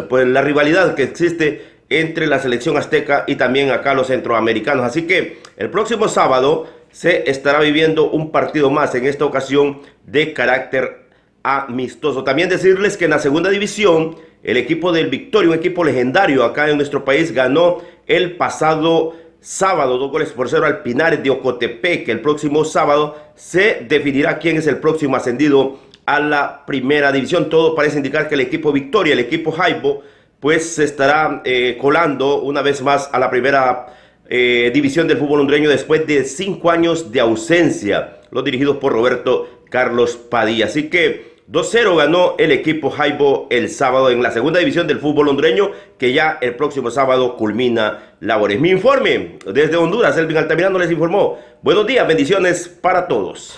P: por la rivalidad que existe entre la selección azteca y también acá los centroamericanos. Así que el próximo sábado se estará viviendo un partido más, en esta ocasión de carácter amistoso. También decirles que en la segunda división, el equipo del Victoria, un equipo legendario acá en nuestro país, ganó el pasado sábado, dos goles por cero al Pinares de Ocotepec. El próximo sábado se definirá quién es el próximo ascendido a la primera división. Todo parece indicar que el equipo Victoria, el equipo Jaibo, pues se estará eh, colando una vez más a la primera eh, división del fútbol hondureño después de cinco años de ausencia, los dirigidos por Roberto Carlos Padilla. Así que 2-0 ganó el equipo Jaibo el sábado en la segunda división del fútbol hondureño, que ya el próximo sábado culmina labores. Mi informe desde Honduras, Elvin Altamirano les informó. Buenos días, bendiciones para todos.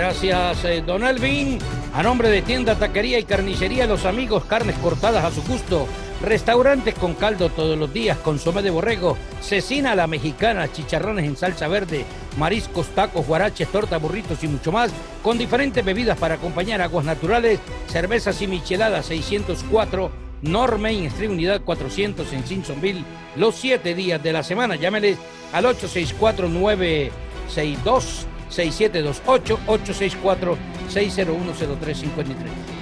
C: Gracias, eh, Don Alvin. A nombre de tienda, taquería y carnicería, los amigos, carnes cortadas a su gusto. Restaurantes con caldo todos los días, consomé de borrego, cecina a la mexicana, chicharrones en salsa verde, mariscos, tacos, guaraches, tortas, burritos y mucho más, con diferentes bebidas para acompañar aguas naturales, cervezas y micheladas 604, Normain Street Unidad 400 en Simpsonville, los siete días de la semana. Llámeles al 864-962. 6728-864-601-0353.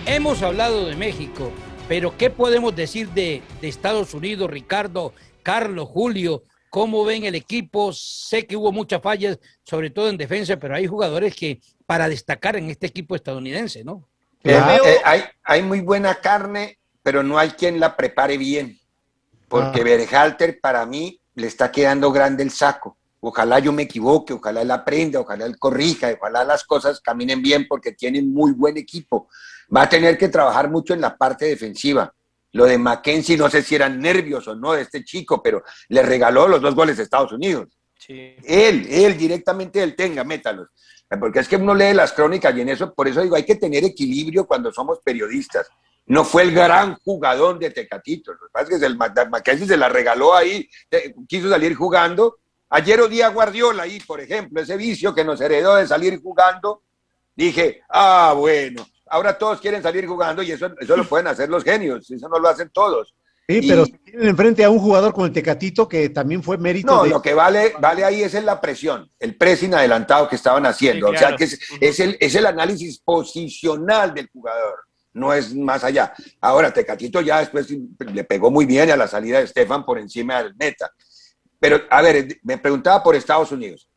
C: Hemos hablado de México Pero ¿qué podemos decir de, de Estados Unidos, Ricardo, Carlos, Julio? ¿Cómo ven el equipo? Sé que hubo muchas fallas, sobre todo en defensa, pero hay jugadores que para destacar en este equipo estadounidense, ¿no?
I: Eh, eh, hay, hay muy buena carne, pero no hay quien la prepare bien. Porque
D: Ah.
I: Berhalter para mí le está quedando grande el saco. Ojalá yo me equivoque, ojalá él aprenda, ojalá él corrija, ojalá las cosas caminen bien porque tienen muy buen equipo. Va a tener que trabajar mucho en la parte defensiva. Lo de Mackenzie, no sé si eran nervios o no de este chico, pero le regaló los dos goles a Estados Unidos. Él, él directamente él tenga, métalos. Porque es que uno lee las crónicas y en eso, por eso digo, hay que tener equilibrio cuando somos periodistas. No fue el gran jugador de Tecatito. Lo que pasa es que el Mac- Mackenzie se la regaló ahí, quiso salir jugando. Ayer odié Guardiola ahí, por ejemplo, ese vicio que nos heredó de salir jugando. Dije, ah, bueno, ahora todos quieren salir jugando y eso, eso lo pueden hacer los genios, eso no lo hacen todos.
D: Sí,
I: Y-
D: pero si tienen enfrente a un jugador como el Tecatito que también fue mérito
I: No,
D: de...
I: lo que vale, vale ahí es en la presión, el pressing adelantado que estaban haciendo.
D: Sí,
I: O sea, que es, es el, es el análisis posicional del jugador, no es más allá. Ahora, Tecatito ya después le pegó muy bien a la salida de Estefan por encima del meta. Pero, a ver, me preguntaba por Estados Unidos.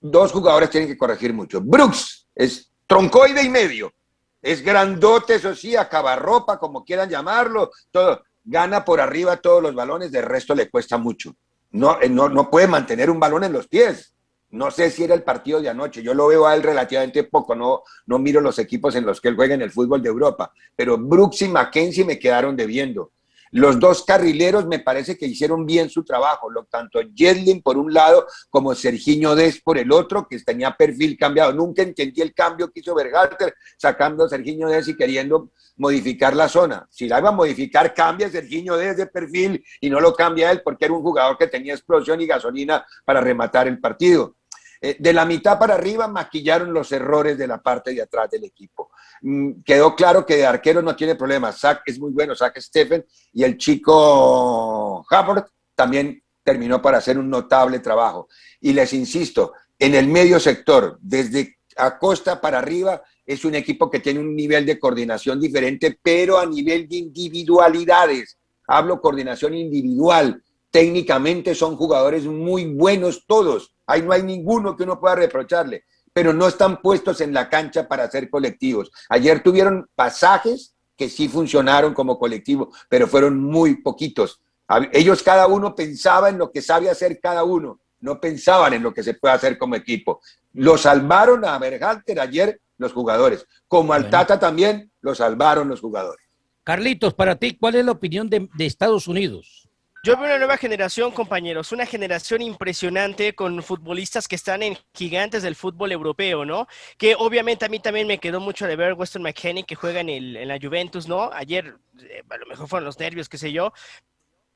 I: Dos jugadores tienen que corregir mucho. Brooks es troncoide y medio. Es grandote, eso sí, acabarropa, como quieran llamarlo, todo. Gana por arriba todos los balones, de resto le cuesta mucho. No, eh, no, no puede mantener un balón en los pies. No sé si era el partido de anoche, yo lo veo a él relativamente poco, no, no miro los equipos en los que él juega en el fútbol de Europa, pero Brooks y Mackenzie me quedaron debiendo. Los dos carrileros me parece que hicieron bien su trabajo, lo, tanto Jedlin por un lado como Sergiño Des por el otro, que tenía perfil cambiado. Nunca entendí el cambio que hizo Berhalter sacando a Sergiño Des y queriendo modificar la zona. Si la iba a modificar, cambia Sergiño Des de perfil y no lo cambia él porque era un jugador que tenía explosión y gasolina para rematar el partido. Eh, de la mitad para arriba maquillaron los errores de la parte de atrás del equipo. Mm, quedó claro que de arquero no tiene problema. Zach es muy bueno, Zach Stephen y el chico Hubbard también terminó para hacer un notable trabajo. Y les insisto, en el medio sector, desde Acosta para arriba, es un equipo que tiene un nivel de coordinación diferente, pero a nivel de individualidades. Hablo coordinación individual. Técnicamente son jugadores muy buenos todos. Ahí no hay ninguno que uno pueda reprocharle, pero no están puestos en la cancha para ser colectivos. Ayer tuvieron pasajes que sí funcionaron como colectivo, pero fueron muy poquitos. Ellos cada uno pensaba en lo que sabe hacer cada uno, no pensaban en lo que se puede hacer como equipo. Lo salvaron a Berhalter ayer los jugadores, como al Tata también lo salvaron los jugadores.
C: Carlitos, para ti, ¿cuál es la opinión de, de Estados Unidos?
J: Yo veo una nueva generación, compañeros, una generación impresionante con futbolistas que están en gigantes del fútbol europeo, ¿no? Que obviamente a mí también me quedó mucho de ver Weston McKennie que juega en, el, en la Juventus, ¿no? Ayer eh, a lo mejor fueron los nervios, qué sé yo,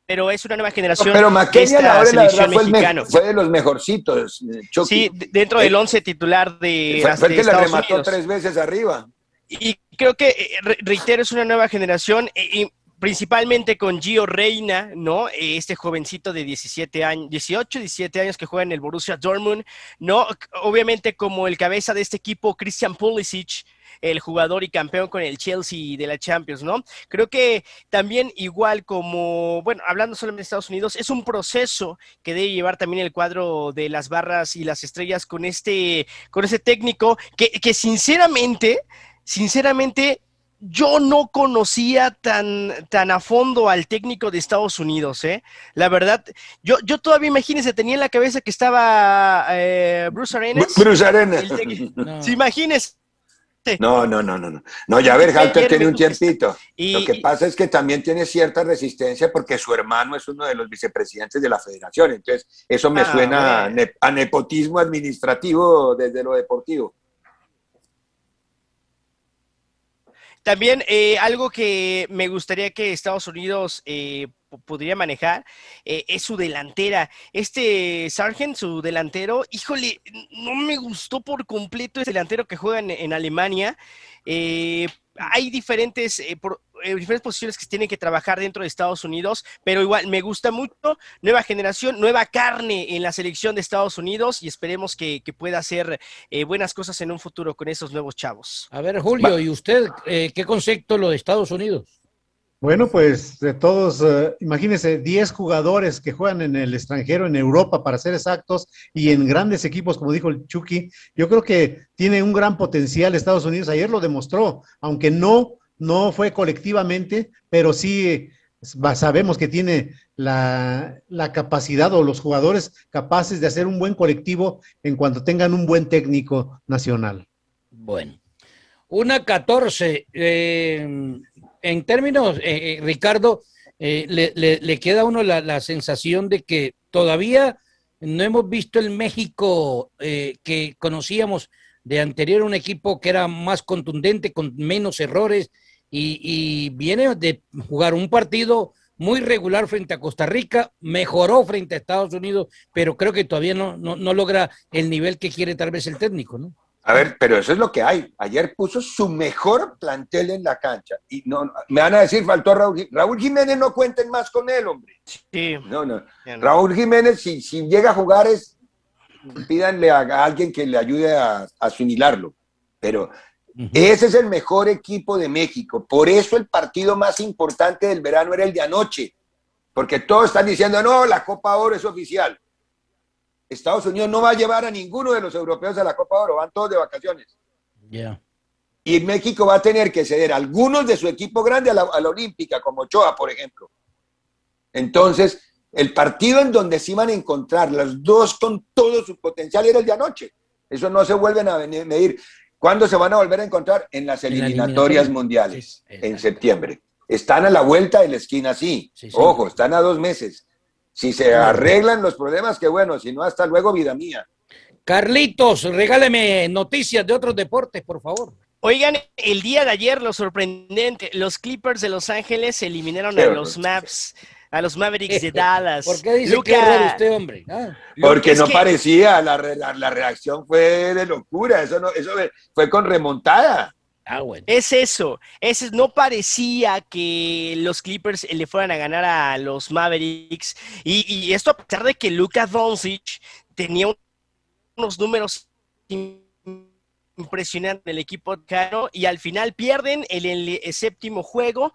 J: pero es una nueva generación
I: Pero McKennie a la hora la verdad fue, el me-
J: mexicana.
I: fue de los mejorcitos. eh, Chucky.
J: Sí, de- dentro del once titular de,
I: fue, fue el que le
J: Estados
I: remató
J: Unidos.
I: tres veces arriba.
J: Y creo que, eh, re- reitero, es una nueva generación, eh, y principalmente con Gio Reina, ¿no? Este jovencito de 17 años, 18, 17 años que juega en el Borussia Dortmund, ¿no? Obviamente como el cabeza de este equipo, Christian Pulisic, el jugador y campeón con el Chelsea de la Champions, ¿no? Creo que también igual como, bueno, hablando solamente de Estados Unidos, es un proceso que debe llevar también el cuadro de las barras y las estrellas con este, con este técnico que, que sinceramente, sinceramente, yo no conocía tan, tan a fondo al técnico de Estados Unidos, ¿eh? La verdad, yo, yo todavía, imagínense, tenía en la cabeza que estaba eh, Bruce Arenas.
I: Bruce Arenas.
J: técnico. Sí, imagínense.
I: No, no, no, no, no. No, ya ver, Halter
J: Ayer
I: tiene un tiempito.
J: Y-
I: Lo que pasa es que también tiene cierta resistencia porque su hermano es uno de los vicepresidentes de la federación. Entonces, eso me
J: Ah,
I: suena a, ne- a nepotismo administrativo desde lo deportivo.
J: También eh, algo que me gustaría que Estados Unidos eh, manejar eh, es su delantera. Este Sargent, su delantero, híjole, no me gustó por completo ese delantero que juega en, en Alemania. Hay diferentes, eh, por- eh, diferentes posiciones que se tienen que trabajar dentro de Estados Unidos, pero igual me gusta mucho. Nueva generación, nueva carne en la selección de Estados Unidos y esperemos que, que pueda hacer eh, buenas cosas en un futuro con esos nuevos chavos.
C: A ver, Julio, ¿y usted eh, qué concepto lo de Estados Unidos?
D: Bueno, pues de todos, eh, imagínense, 10 jugadores que juegan en el extranjero, en Europa, para ser exactos, y en grandes equipos, como dijo el Chucky, yo creo que tiene un gran potencial Estados Unidos. Ayer lo demostró, aunque no, no fue colectivamente, pero sí sabemos que tiene la, la, capacidad o los jugadores capaces de hacer un buen colectivo en cuanto tengan un buen técnico nacional.
C: Bueno, una 14. Eh, en términos, eh, eh, Ricardo, le, queda a uno la, sensación de que todavía no hemos visto el México que conocíamos de anterior, un equipo que era más contundente, con menos errores, y, viene de jugar un partido muy regular frente a Costa Rica, mejoró frente a Estados Unidos, pero creo que todavía no, no, logra el nivel que quiere tal vez el técnico, ¿no?
I: A ver, pero eso es lo que hay. Ayer puso su mejor plantel en la cancha. Y no, me van a decir, faltó Raúl, Raúl Jiménez, no cuenten más con él, hombre.
J: Sí.
I: No, no. Raúl Jiménez, si, si llega a jugar, es pídanle a, alguien que le ayude a, a asimilarlo. Pero ese es el mejor equipo de México. Por eso el partido más importante del verano era el de anoche. Porque todos están diciendo, no, la Copa Oro es oficial. Estados Unidos no va a llevar a ninguno de los europeos a la Copa Oro, van todos de vacaciones. Y México va a tener que ceder algunos de su equipo grande a la, a la Olímpica, como Ochoa, por ejemplo. Entonces, el partido en donde se iban a encontrar los dos con todo su potencial era el de anoche. Eso no se vuelven a medir. ¿Cuándo se van a volver a encontrar? En las eliminatorias mundiales, en septiembre. Están a la vuelta de la esquina, sí. Ojo, están a dos meses. Si se arreglan los problemas, qué bueno. Si no, hasta luego, vida mía.
C: Carlitos, regáleme noticias de otros deportes, por favor.
J: Oigan, el día de ayer lo sorprendente, los Clippers de Los Ángeles eliminaron a los Maps a los Mavericks de Dallas.
C: ¿Por qué dice que es usted, hombre? Ah.
I: Porque no parecía, la, la, reacción fue de locura, eso, no, eso fue con remontada.
J: Ah. Es eso, es, no parecía que los Clippers le fueran a ganar a los Mavericks. Y, esto a pesar de que Luka Doncic tenía unos números impresionantes en el equipo caro y al final pierden el, el séptimo juego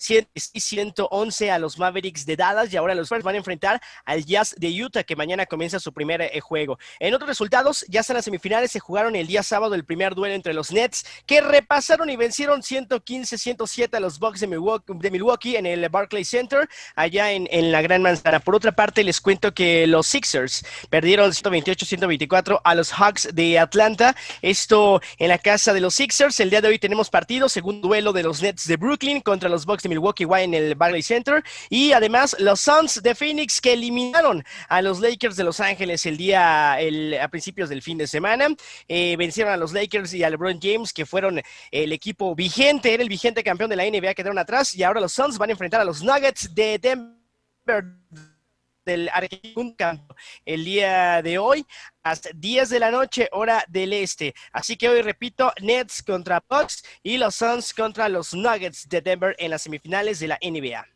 J: 111 a los Mavericks de Dallas y ahora los Spurs van a enfrentar al Jazz de Utah que mañana comienza su primer eh, juego. En otros resultados, ya están las semifinales, se jugaron el día sábado el primer duelo entre los Nets que repasaron y vencieron 115-107 a los Bucks de Milwaukee, en el Barclays Center allá en, en, la Gran Manzana. Por otra parte, les cuento que los Sixers perdieron 128-124 a los Hawks de Atlanta. Esto en la casa de los Sixers. El día de hoy tenemos partido, segundo duelo de los Nets de Brooklyn contra los Bucks de Milwaukee Wild en el Barclays Center. Y además los Suns de Phoenix que eliminaron a los Lakers de Los Ángeles el día, a principios del fin de semana. Eh, vencieron a los Lakers y a LeBron James, que fueron el equipo vigente, era el vigente campeón de la NBA, quedaron atrás. Y ahora los Suns van a enfrentar a los Nuggets de Denver del Campo el día de hoy hasta 10 de la noche, hora del este. Así que hoy repito, Nets contra Bucks y los Suns contra los Nuggets de Denver en las semifinales de la NBA.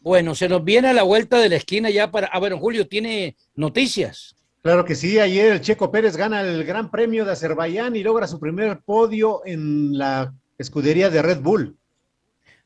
C: Bueno, se nos viene a la vuelta de la esquina ya para. Ah, bueno, Julio, ¿tiene noticias?
D: Claro que sí, ayer el Checo Pérez gana el Gran Premio de Azerbaiyán y logra su primer podio en la escudería de Red Bull.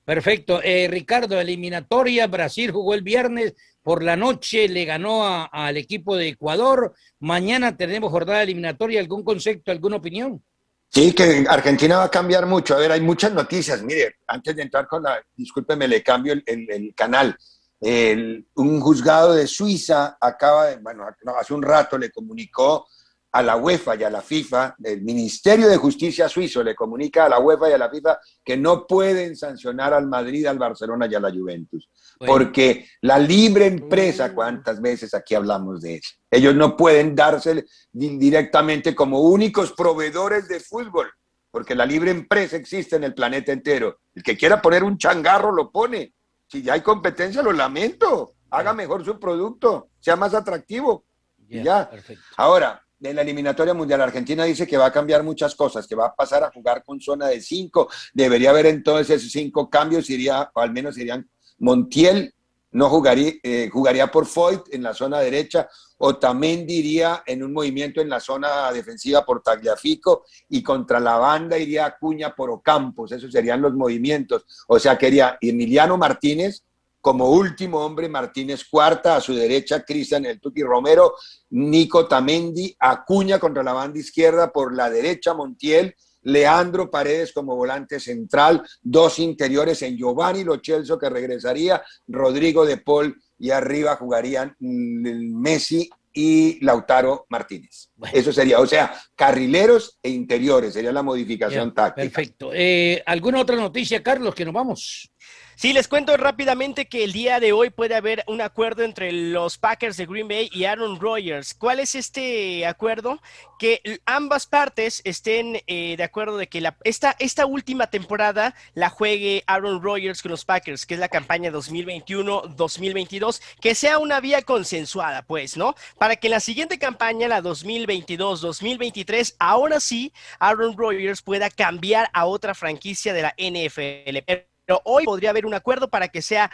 C: Perfecto. Eh, Ricardo, eliminatoria, Brasil jugó el viernes, por la noche le ganó al equipo de Ecuador. Mañana tenemos jornada eliminatoria. ¿Algún concepto, alguna opinión?
I: Sí, que Argentina va a cambiar mucho. A ver, hay muchas noticias. Mire, antes de entrar con la, discúlpeme, le cambio el, canal. un juzgado de Suiza acaba de, bueno, hace un rato le comunicó a la UEFA y a la FIFA, el Ministerio de Justicia suizo le comunica a la UEFA y a la FIFA que no pueden sancionar al Madrid, al Barcelona y a la Juventus. Porque la libre empresa, mm. ¿cuántas veces aquí hablamos de eso? Ellos no pueden darse directamente como únicos proveedores de fútbol, porque la libre empresa existe en el planeta entero. El que quiera poner un changarro lo pone. Si ya hay competencia, lo lamento. Haga mejor su producto, sea más atractivo. ya. Ahora, de la eliminatoria mundial. Argentina dice que va a cambiar muchas cosas, que va a pasar a jugar con zona de cinco. Debería haber entonces esos cinco cambios, iría, o al menos irían Montiel, no jugaría, eh, jugaría por Foyt en la zona derecha, o también diría en un movimiento en la zona defensiva por Tagliafico y contra la banda iría Acuña por Ocampos, esos serían los movimientos. O sea, quería Emiliano Martínez como último hombre, Martínez cuarta, a su derecha Cristian El Tuti Romero, Nico Tamendi, Acuña contra la banda izquierda, por la derecha Montiel, Leandro Paredes como volante central, dos interiores en Giovanni Lochelso que regresaría, Rodrigo de Paul y arriba jugarían Messi y Lautaro Martínez. Eso sería, o sea, carrileros e interiores, sería la modificación táctica.
C: Perfecto. Eh, ¿Alguna otra noticia, Carlos, que nos vamos?
J: Sí, les cuento rápidamente que el día de hoy puede haber un acuerdo entre los Packers de Green Bay y Aaron Rodgers. ¿Cuál es este acuerdo? Que ambas partes estén eh, de acuerdo de que la, esta, esta última temporada la juegue Aaron Rodgers con los Packers, que es la campaña 2021-2022, que sea una vía consensuada, pues, ¿no? Para que en la siguiente campaña, la 2022-2023, ahora sí, Aaron Rodgers pueda cambiar a otra franquicia de la NFL pero hoy podría haber un acuerdo para que sea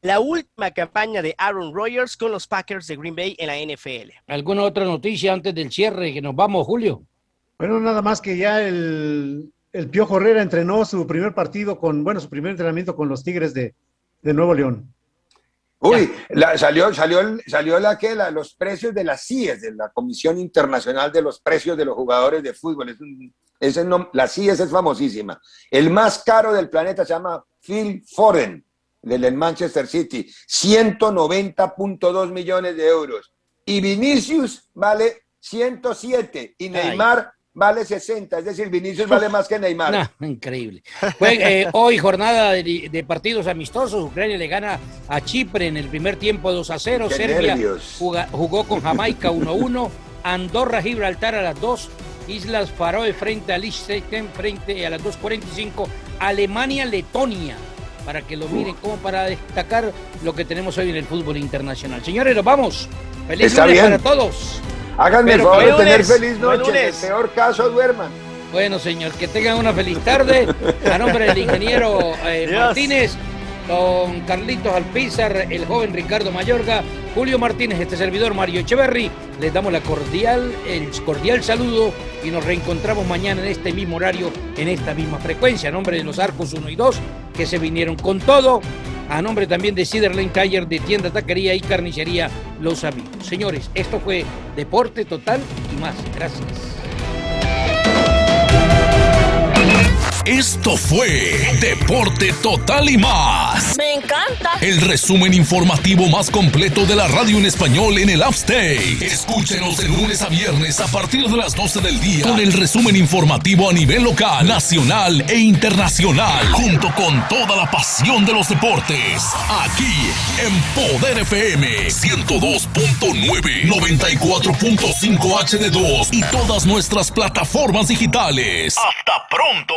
J: la última campaña de Aaron Rodgers con los Packers de Green Bay en la NFL.
C: ¿Alguna otra noticia antes del cierre que nos vamos, Julio?
D: Bueno, nada más que ya el, el Piojo Herrera entrenó su primer partido con, bueno, su primer entrenamiento con los Tigres de, Nuevo León.
I: Uy, salió, salió, salió la que los precios de las CIES, de la Comisión Internacional de los Precios de los Jugadores de Fútbol. Es un, la CIES es famosísima. El más caro del planeta se llama Phil Foden, del Manchester City, 190.2 millones de euros. Y Vinicius vale 107 y Neymar vale 60, es decir, Vinicius vale más que Neymar.
C: increíble. Eh, hoy jornada de, partidos amistosos, Ucrania le gana a Chipre en el primer tiempo 2 a 0, Serbia jugó con Jamaica 1 1, Andorra Gibraltar a las 2, Islas Faroe frente a Liechtenstein, frente a las 2.45, Alemania-Letonia, para que lo miren como para destacar lo que tenemos hoy en el fútbol internacional. Señores, nos vamos. Feliz lunes para todos.
I: Háganme el favor de tener feliz noche. En el peor caso, duerman.
C: Bueno, señor, que tengan una feliz tarde. A nombre del ingeniero eh, Martínez con Carlitos Alpizar, el joven Ricardo Mayorga, Julio Martínez, este servidor Mario Echeverry. Les damos la cordial, el cordial saludo y nos reencontramos mañana en este mismo horario, en esta misma frecuencia. A nombre de los Arcos 1 y 2, que se vinieron con todo. A nombre también de Ciderlane Tire, de tienda, taquería y carnicería Los Amigos. Señores, esto fue Deporte Total y más. Gracias.
B: Esto fue Deporte Total y más.
Q: Me encanta.
B: El resumen informativo más completo de la radio en español en el Upstate. Escúchenos de lunes a viernes a partir de las 12 del día con el resumen informativo a nivel local, nacional e internacional, junto con toda la pasión de los deportes. Aquí en Poder FM 102.9, 94.5 HD2 y todas nuestras plataformas digitales. Hasta pronto.